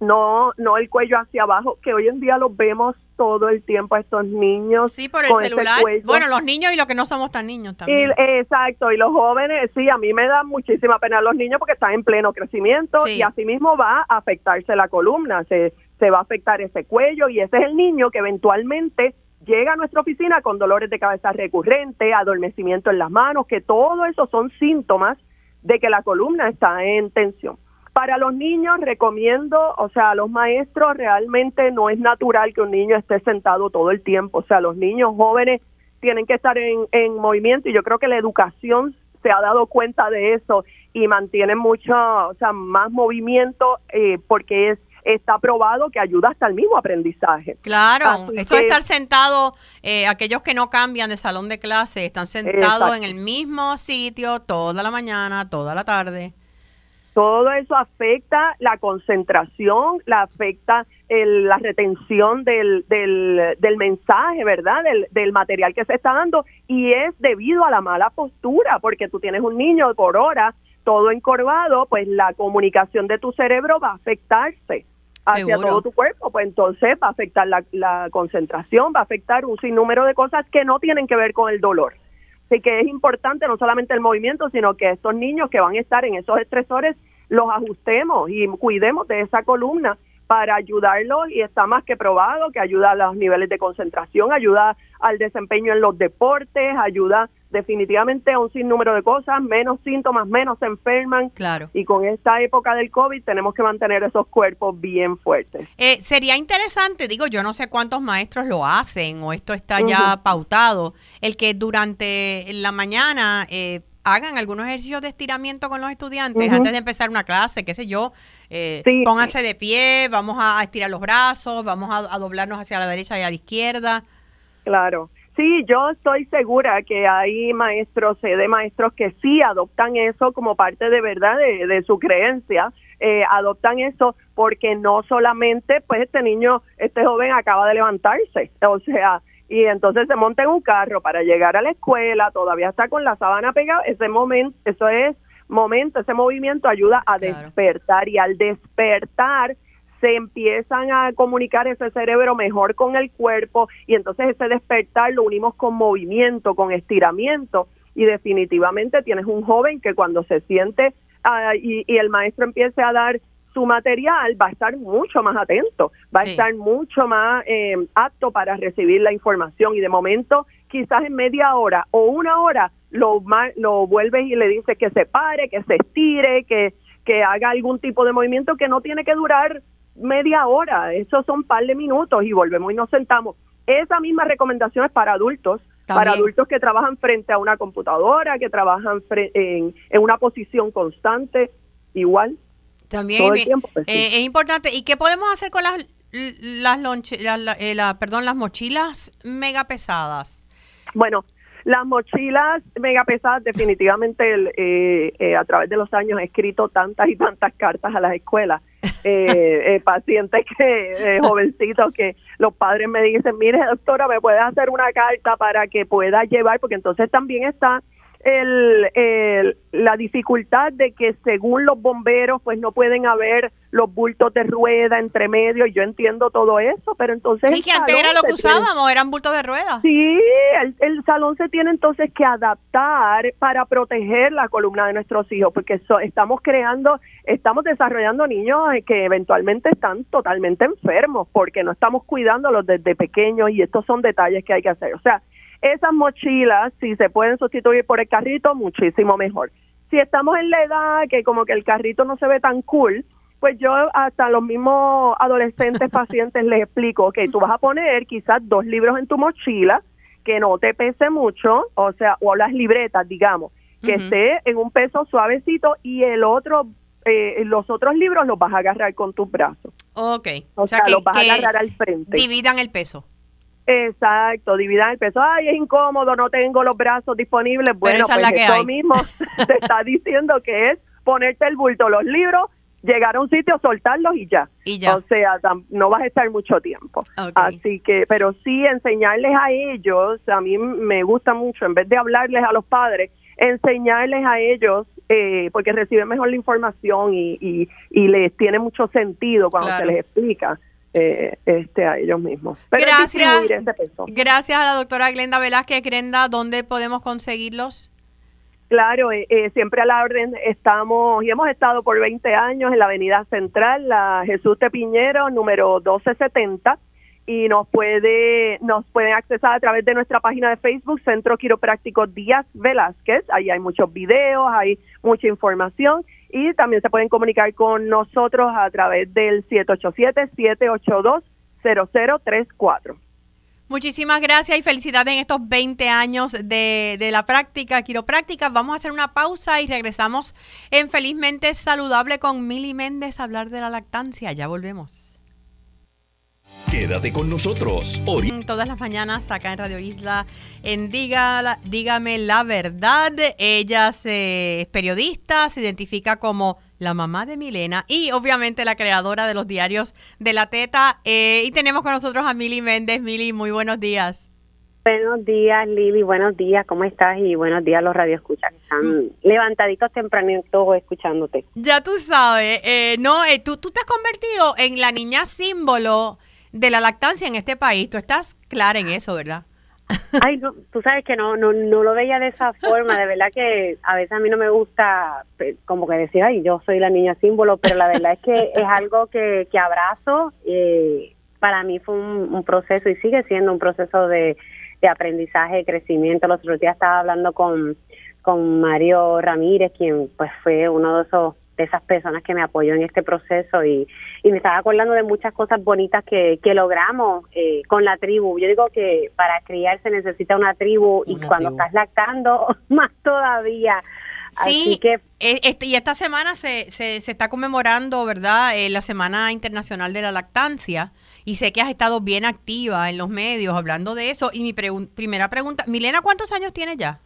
No, no el cuello hacia abajo, que hoy en día los vemos todo el tiempo a estos niños. Sí, por el celular. Bueno, los niños y los que no somos tan niños también. exacto, y los jóvenes, sí, a mí me da muchísima pena los niños porque están en pleno crecimiento y así mismo va a afectarse la columna, se, se va a afectar ese cuello y ese es el niño que eventualmente llega a nuestra oficina con dolores de cabeza recurrentes, adormecimiento en las manos, que todo eso son síntomas de que la columna está en tensión. Para los niños recomiendo, o sea, a los maestros realmente no es natural que un niño esté sentado todo el tiempo, o sea, los niños jóvenes tienen que estar en, en movimiento y yo creo que la educación se ha dado cuenta de eso y mantiene mucho, o sea, más movimiento eh, porque es está probado que ayuda hasta el mismo aprendizaje. Claro, eso de estar sentado, eh, aquellos que no cambian de salón de clase, están sentados en el mismo sitio toda la mañana, toda la tarde. Todo eso afecta la concentración, la afecta la retención del, del, del mensaje, ¿verdad? Del, del, material que se está dando y es debido a la mala postura, porque tú tienes un niño por hora todo encorvado, pues la comunicación de tu cerebro va a afectarse hacia todo tu cuerpo, pues entonces va a afectar la, la concentración, va a afectar un sinnúmero de cosas que no tienen que ver con el dolor. Así que es importante no solamente el movimiento, sino que estos niños que van a estar en esos estresores los ajustemos y cuidemos de esa columna para ayudarlos y está más que probado que ayuda a los niveles de concentración, ayuda al desempeño en los deportes, ayuda definitivamente a un sinnúmero de cosas, menos síntomas, menos se enferman. Claro. Y con esta época del COVID tenemos que mantener esos cuerpos bien fuertes. Eh, sería interesante, digo, yo no sé cuántos maestros lo hacen o esto está ya pautado, el que durante la mañana eh, hagan algunos ejercicios de estiramiento con los estudiantes antes de empezar una clase, qué sé yo. Eh, pónganse de pie, vamos a estirar los brazos, vamos a, doblarnos hacia la derecha y a la izquierda. Claro. Sí, yo estoy segura que hay maestros, sé de maestros que sí adoptan eso como parte de verdad de, de su creencia, eh, adoptan eso porque no solamente, pues este niño, este joven acaba de levantarse, o sea, y entonces se monta en un carro para llegar a la escuela, todavía está con la sábana pegada, ese momento, eso es momento, ese movimiento ayuda a despertar y al despertar se empiezan a comunicar ese cerebro mejor con el cuerpo y entonces ese despertar lo unimos con movimiento, con estiramiento y definitivamente tienes un joven que cuando se siente y, y, el maestro empiece a dar su material va a estar mucho más atento, va a estar mucho más eh, apto para recibir la información y de momento quizás en media hora o una hora lo, lo vuelves y le dices que se pare, que se estire, que, que haga algún tipo de movimiento que no tiene que durar media hora, esos son un par de minutos y volvemos y nos sentamos. Esa misma recomendación es para adultos, para adultos que trabajan frente a una computadora, que trabajan en, en una posición constante, igual. También pues, eh, es importante. ¿Y qué podemos hacer con las las, eh, perdón, las mochilas mega pesadas? Bueno, las mochilas mega pesadas, definitivamente eh, a través de los años he escrito tantas y tantas cartas a las escuelas. Pacientes que, jovencitos que los padres me dicen, mire doctora, me puede hacer una carta para que pueda llevar, porque entonces también está el, la dificultad de que según los bomberos pues no pueden haber los bultos de rueda entre medio y yo entiendo todo eso pero entonces sí que antes era lo que usábamos eran bultos de rueda sí el, salón se tiene entonces que adaptar para proteger la columna de nuestros hijos porque estamos creando estamos desarrollando niños que eventualmente están totalmente enfermos porque no estamos cuidándolos desde pequeños y estos son detalles que hay que hacer. O sea esas mochilas, si se pueden sustituir por el carrito, muchísimo mejor. Si estamos en la edad que como que el carrito no se ve tan cool, pues yo hasta los mismos adolescentes pacientes les explico, que tú vas a poner quizás dos libros en tu mochila, que no te pese mucho, o sea, o las libretas, digamos, que esté en un peso suavecito y el otro, eh, los otros libros los vas a agarrar con tus brazos. Ok. O, sea, los vas a agarrar al frente. Dividan el peso. Exacto, dividan el peso. Ay, es incómodo, no tengo los brazos disponibles. Bueno, pues eso mismo se está diciendo que es ponerte el bulto, los libros, llegar a un sitio, soltarlos y ya. Y ya. O sea, no vas a estar mucho tiempo. Así que, pero sí enseñarles a ellos, a mí me gusta mucho, en vez de hablarles a los padres, enseñarles a ellos, eh, porque reciben mejor la información y, y, y les tiene mucho sentido cuando se les explica eh, este, a ellos mismos. gracias, gracias a la doctora Glenda Velázquez. Glenda, ¿dónde podemos conseguirlos? Claro, eh, eh, siempre a la orden estamos y hemos estado por 20 años en la Avenida Central, la Jesús de Piñero, número 1270 y nos puede nos pueden accesar a través de nuestra página de Facebook Centro Quiropráctico Díaz Velázquez. Ahí hay muchos videos, hay mucha información y también se pueden comunicar con nosotros a través del 787-782-0034. Muchísimas gracias y felicidades en estos 20 años de, de, la práctica quiropráctica. Vamos a hacer una pausa y regresamos en Felizmente Saludable con Mili Méndez a hablar de la lactancia. Ya volvemos. Quédate con nosotros. Todas las mañanas acá en Radio Isla en Dígame la Verdad. Ella es periodista, se identifica como la mamá de Milena y obviamente la creadora de los diarios de la teta. Eh, y tenemos con nosotros a Mili Méndez. Mili, muy buenos días. Buenos días, Lili. Buenos días, ¿cómo estás? Y buenos días a los radioescuchas que están mm. levantaditos tempranitos escuchándote. Ya tú sabes, eh, no, eh, tú, tú te has convertido en la niña símbolo de la lactancia en este país. Tú estás clara en eso, ¿verdad? Ay, no, tú sabes que no, no, no lo veía de esa forma. De verdad que a veces a mí no me gusta como que decir, ay, yo soy la niña símbolo, pero la verdad es que es algo que, que abrazo. Eh, para mí fue un proceso y sigue siendo un proceso de de aprendizaje, de crecimiento. Los otros días estaba hablando con, con Mario Ramírez, quien pues fue uno de esos de esas personas que me apoyó en este proceso y, y me estaba acordando de muchas cosas bonitas que, que logramos eh, con la tribu. Yo digo que para criar se necesita una tribu y cuando estás lactando más todavía. Sí, que, e, este, y esta semana se, se, se está conmemorando, ¿verdad? Eh, la Semana Internacional de la Lactancia y sé que has estado bien activa en los medios hablando de eso. Y mi primera pregunta, Milena, ¿cuántos años tienes ya?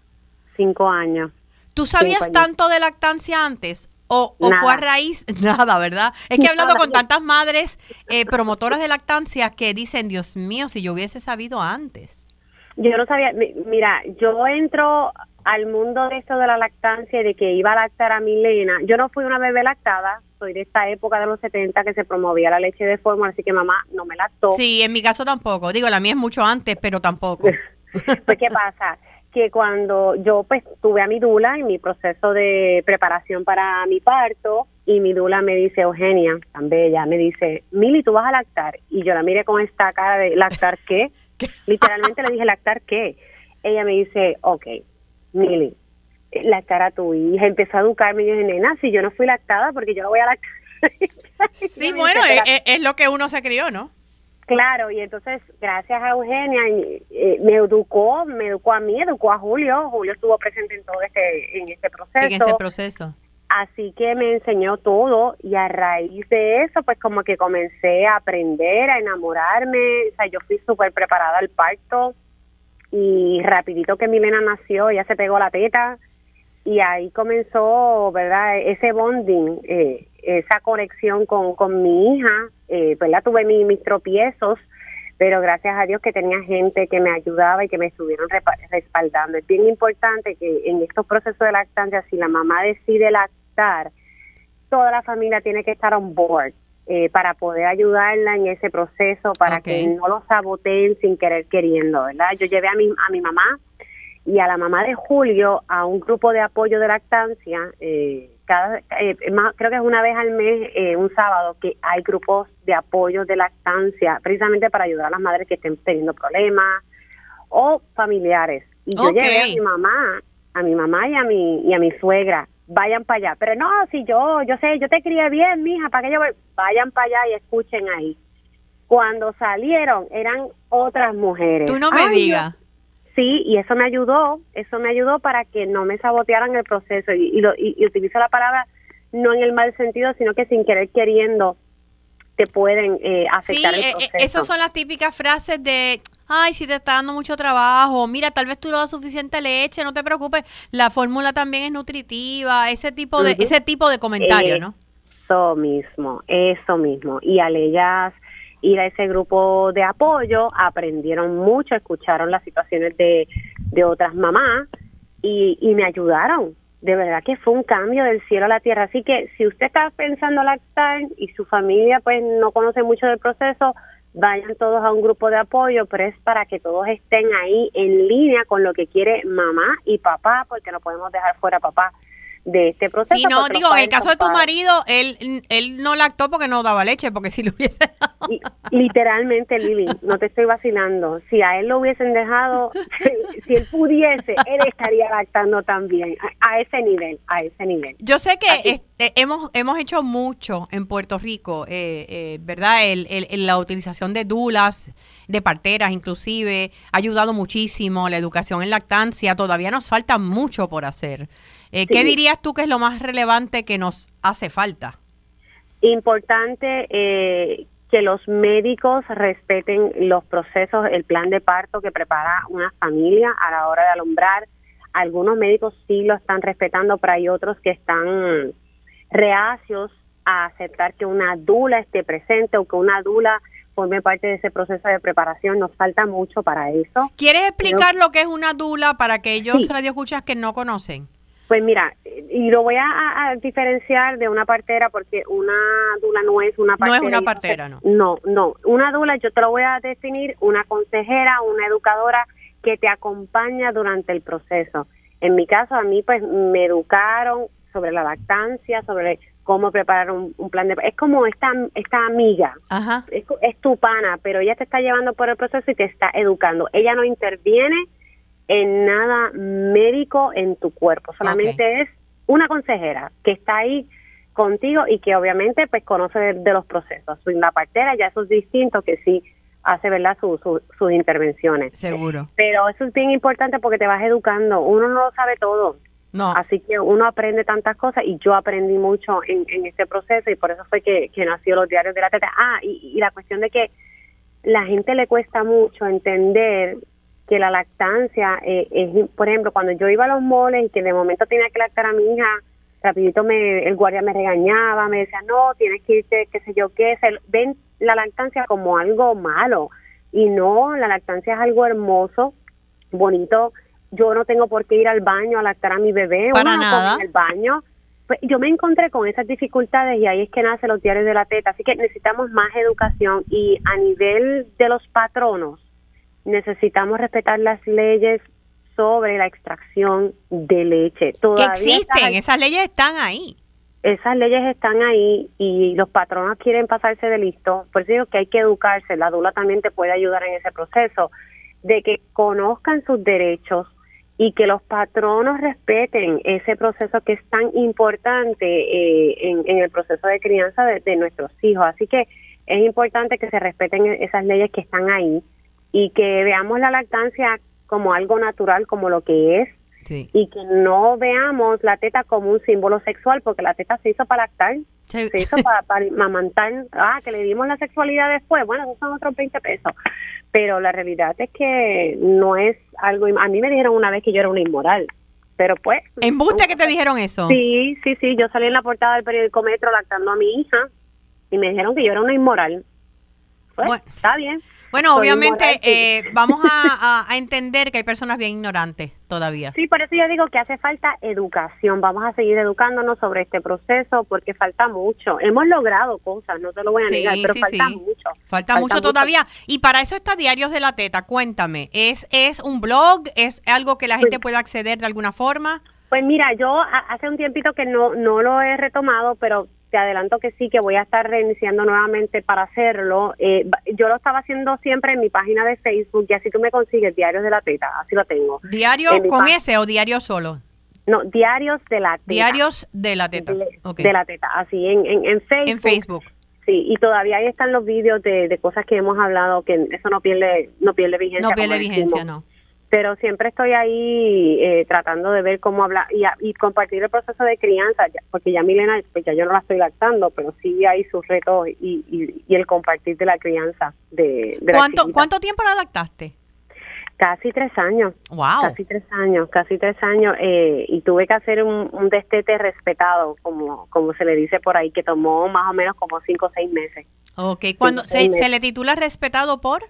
Cinco años. ¿Tú sabías tanto de lactancia antes? O, fue a raíz, nada, ¿verdad? Es que he hablado con tantas madres eh, promotoras de lactancia que dicen, Dios mío, si yo hubiese sabido antes. Yo no sabía, mira, yo entro al mundo de esto de la lactancia y de que iba a lactar a Milena. Yo no fui una bebé lactada, soy de esta época de los 70 que se promovía la leche de fórmula, así que mamá no me lactó. Sí, en mi caso tampoco. Digo, la mía es mucho antes, pero tampoco. pues, ¿qué pasa? Que cuando yo pues tuve a mi dula en mi proceso de preparación para mi parto, y mi dula me dice, Eugenia, tan bella, me dice, Mili, tú vas a lactar. Y yo la miré con esta cara de, ¿lactar qué? Literalmente le dije, ¿lactar qué? Ella me dice, ok, Mili, lactar a tu hija, empezó a educarme y yo dije, nena, si yo no fui lactada, porque yo no voy a lactar. sí, bueno, es, lo que uno se crió, ¿no? Claro, y entonces, gracias a Eugenia, eh, me educó, me educó a mí, educó a Julio. Julio estuvo presente en todo este, en este proceso. En ese proceso. Así que me enseñó todo y a raíz de eso, pues como que comencé a aprender, a enamorarme. O sea, yo fui súper preparada al parto y rapidito que Milena nació, ella se pegó la teta y ahí comenzó, ¿verdad? Ese bonding, eh, esa conexión con, con mi hija, eh, pues la tuve mis tropiezos, pero gracias a Dios que tenía gente que me ayudaba y que me estuvieron respaldando. Es bien importante que en estos procesos de lactancia, si la mamá decide lactar, toda la familia tiene que estar on board. Eh, para poder ayudarla en ese proceso, para que no lo saboteen sin querer queriendo, ¿verdad? Yo llevé a mi, a mi mamá y a la mamá de Julio a un grupo de apoyo de lactancia, eh, cada, eh, creo que es una vez al mes, un sábado, que hay grupos de apoyo de lactancia, precisamente para ayudar a las madres que estén teniendo problemas o familiares. Y yo llevé a mi mamá, a mi mamá y a mi, y a mi suegra vayan para allá. Pero no, si yo, yo sé, yo te crié bien, mija, para que yo vayan para allá y escuchen ahí. Cuando salieron eran otras mujeres. Tú no me digas. Sí, y eso me ayudó, eso me ayudó para que no me sabotearan el proceso y, y, lo, y, utilizo la palabra no en el mal sentido, sino que sin querer queriendo te pueden eh, afectar el proceso. Sí, esas son las típicas frases de ay, si te está dando mucho trabajo, mira, tal vez tú no das suficiente leche, no te preocupes, la fórmula también es nutritiva, ese tipo de, ese tipo de comentario, ¿no? Eso mismo, eso mismo. Y al ellas ir a ese grupo de apoyo, aprendieron mucho, escucharon las situaciones de, de otras mamás y, y me ayudaron. De verdad que fue un cambio del cielo a la tierra. Así que si usted está pensando lactar y su familia pues no conoce mucho del proceso, vayan todos a un grupo de apoyo, pero es para que todos estén ahí en línea con lo que quiere mamá y papá, porque no podemos dejar fuera papá de este proceso. Sí, no, digo, en el caso de tu marido, él, él no lactó porque no daba leche, porque si lo hubiese dado. Literalmente, Lili, no te estoy vacilando. Si a él lo hubiesen dejado, si, él pudiese, él estaría lactando también, a, ese nivel, a ese nivel. Yo sé que este, hemos, hemos hecho mucho en Puerto Rico, eh, eh, ¿verdad? El, el, la utilización de dulas, de parteras inclusive, ha ayudado muchísimo, la educación en lactancia, todavía nos falta mucho por hacer. Eh, ¿Qué dirías tú que es lo más relevante que nos hace falta? Importante eh, que los médicos respeten los procesos, el plan de parto que prepara una familia a la hora de alumbrar. Algunos médicos sí lo están respetando, pero hay otros que están reacios a aceptar que una dula esté presente o que una dula forme parte de ese proceso de preparación. Nos falta mucho para eso. ¿Quieres explicar lo que es una dula para aquellos radioescuchas que no conocen? Pues mira, y lo voy a, diferenciar de una partera porque una dula no es una partera. No es una partera, no. No, no. Una dula yo te lo voy a definir una consejera, una educadora que te acompaña durante el proceso. En mi caso, a mí pues me educaron sobre la lactancia, sobre cómo preparar un, plan de... Es como esta, esta amiga, Es, es, tu pana, pero ella te está llevando por el proceso y te está educando. Ella no interviene en nada médico en tu cuerpo, solamente es una consejera que está ahí contigo y que obviamente pues conoce de, los procesos. La partera ya eso es distinto que sí hace verdad sus intervenciones. Seguro. Pero eso es bien importante porque te vas educando. Uno no lo sabe todo. No. Así que uno aprende tantas cosas y yo aprendí mucho en, este proceso y por eso fue que, que nació los diarios de la teta. Ah, y, y la cuestión de que la gente le cuesta mucho entender que la lactancia eh, es, por ejemplo, cuando yo iba a los moles y que de momento tenía que lactar a mi hija, rapidito me, el guardia me regañaba, me decía, no, tienes que irte, qué sé yo qué, se, ven la lactancia como algo malo. Y no, la lactancia es algo hermoso, bonito, yo no tengo por qué ir al baño a lactar a mi bebé, Para nada. el baño, pues yo me encontré con esas dificultades y ahí es que nacen los diarios de la teta, así que necesitamos más educación y a nivel de los patronos, necesitamos respetar las leyes sobre la extracción de leche. Todavía existen, esas leyes están ahí. Esas leyes están ahí y los patronos quieren pasarse de listo. Por eso digo que hay que educarse. La dula también te puede ayudar en ese proceso de que conozcan sus derechos y que los patronos respeten ese proceso que es tan importante eh, en, el proceso de crianza de nuestros hijos. Así que es importante que se respeten esas leyes que están ahí y que veamos la lactancia como algo natural, como lo que es, y que no veamos la teta como un símbolo sexual, porque la teta se hizo para lactar, se hizo para, para, mamantar, ah, que le dimos la sexualidad después, bueno, esos son otros 20 pesos, pero la realidad es que no es algo, a mí me dijeron una vez que yo era una inmoral, pero pues... ¿En buste que te dijeron eso? Sí, sí, sí, yo salí en la portada del periódico Metro lactando a mi hija y me dijeron que yo era una inmoral. Pues, está bien. Bueno, obviamente eh, vamos a, entender que hay personas bien ignorantes todavía. Sí, por eso yo digo que hace falta educación. Vamos a seguir educándonos sobre este proceso porque falta mucho. Hemos logrado cosas, no te lo voy a negar, pero falta mucho. Falta, mucho, todavía. Y para eso está Diarios de la Teta. Cuéntame, ¿es, es un blog? ¿Es algo que la gente puede acceder de alguna forma? Pues mira, yo hace un tiempito que no, no lo he retomado, pero te adelanto que sí, que voy a estar reiniciando nuevamente para hacerlo. Eh, yo lo estaba haciendo siempre en mi página de Facebook y así tú me consigues Diarios de la Teta, así lo tengo. ¿Diario con ese o diario solo? No, Diarios de la Teta. Diarios de la Teta. De, la Teta, así, en, en, Facebook. En Facebook. Sí, y todavía ahí están los vídeos de, de cosas que hemos hablado, que eso no pierde, no pierde vigencia. No pierde vigencia, no pero siempre estoy ahí eh, tratando de ver cómo hablar y, compartir el proceso de crianza, porque ya Milena, pues ya yo no la estoy lactando, pero sí hay sus retos y, el compartir de la crianza. de, ¿Cuánto, ¿Cuánto tiempo la lactaste? Casi tres años. Wow. Casi tres años, casi tres años. Eh, y tuve que hacer un, destete respetado, como, como se le dice por ahí, que tomó más o menos como cinco o seis meses. Ok, cuando se, se le titula respetado por?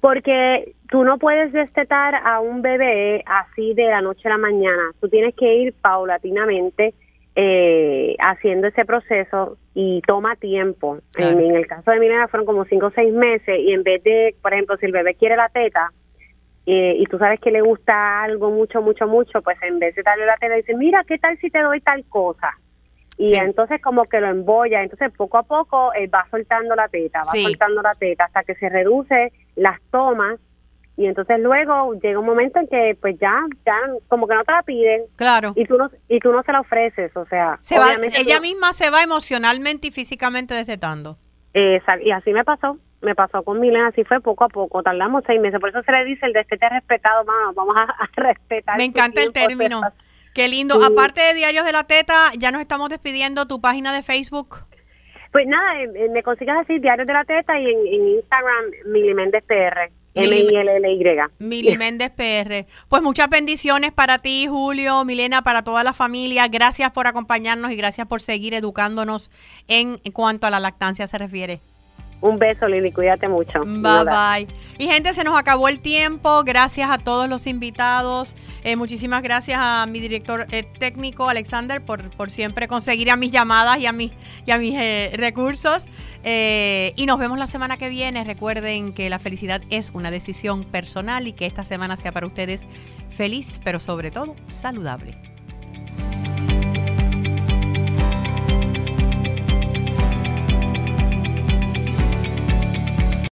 Porque tú no puedes destetar a un bebé así de la noche a la mañana. Tú tienes que ir paulatinamente eh, haciendo ese proceso y toma tiempo. En, el caso de Milena fueron como cinco o seis meses y en vez de, por ejemplo, si el bebé quiere la teta eh, y tú sabes que le gusta algo mucho, mucho, mucho, pues en vez de darle la teta, dice, mira, ¿qué tal si te doy tal cosa? Y entonces como que lo embolla, entonces poco a poco él va soltando la teta, va soltando la teta hasta que se reduce las tomas y entonces luego llega un momento en que pues ya ya como que no te la piden claro y tú no y tú no se la ofreces o sea se va, ella misma se va emocionalmente y físicamente destetando y así me pasó me pasó con Milena, así fue poco a poco, tardamos seis meses, por eso se le dice el destete respetado, vamos, vamos a, respetar. Me encanta el término. Qué lindo. Aparte de Diarios de la Teta, ya nos estamos despidiendo. ¿Tu página de Facebook? Pues nada, eh, eh, me consigues así, Diarios de la Teta y en, Instagram, Miliméndez PR. M-I-L-L-Y. Mili Méndez PR. Pues muchas bendiciones para ti, Julio, Milena, para toda la familia. Gracias por acompañarnos y gracias por seguir educándonos en cuanto a la lactancia se refiere. Un beso, Lili, cuídate mucho. Bye bye. Y gente, se nos acabó el tiempo. Gracias a todos los invitados. Eh, muchísimas gracias a mi director eh, técnico, Alexander, por, por, siempre conseguir a mis llamadas y a mis, y a mis eh, recursos. y nos vemos la semana que viene. Recuerden que la felicidad es una decisión personal y que esta semana sea para ustedes feliz, pero sobre todo saludable.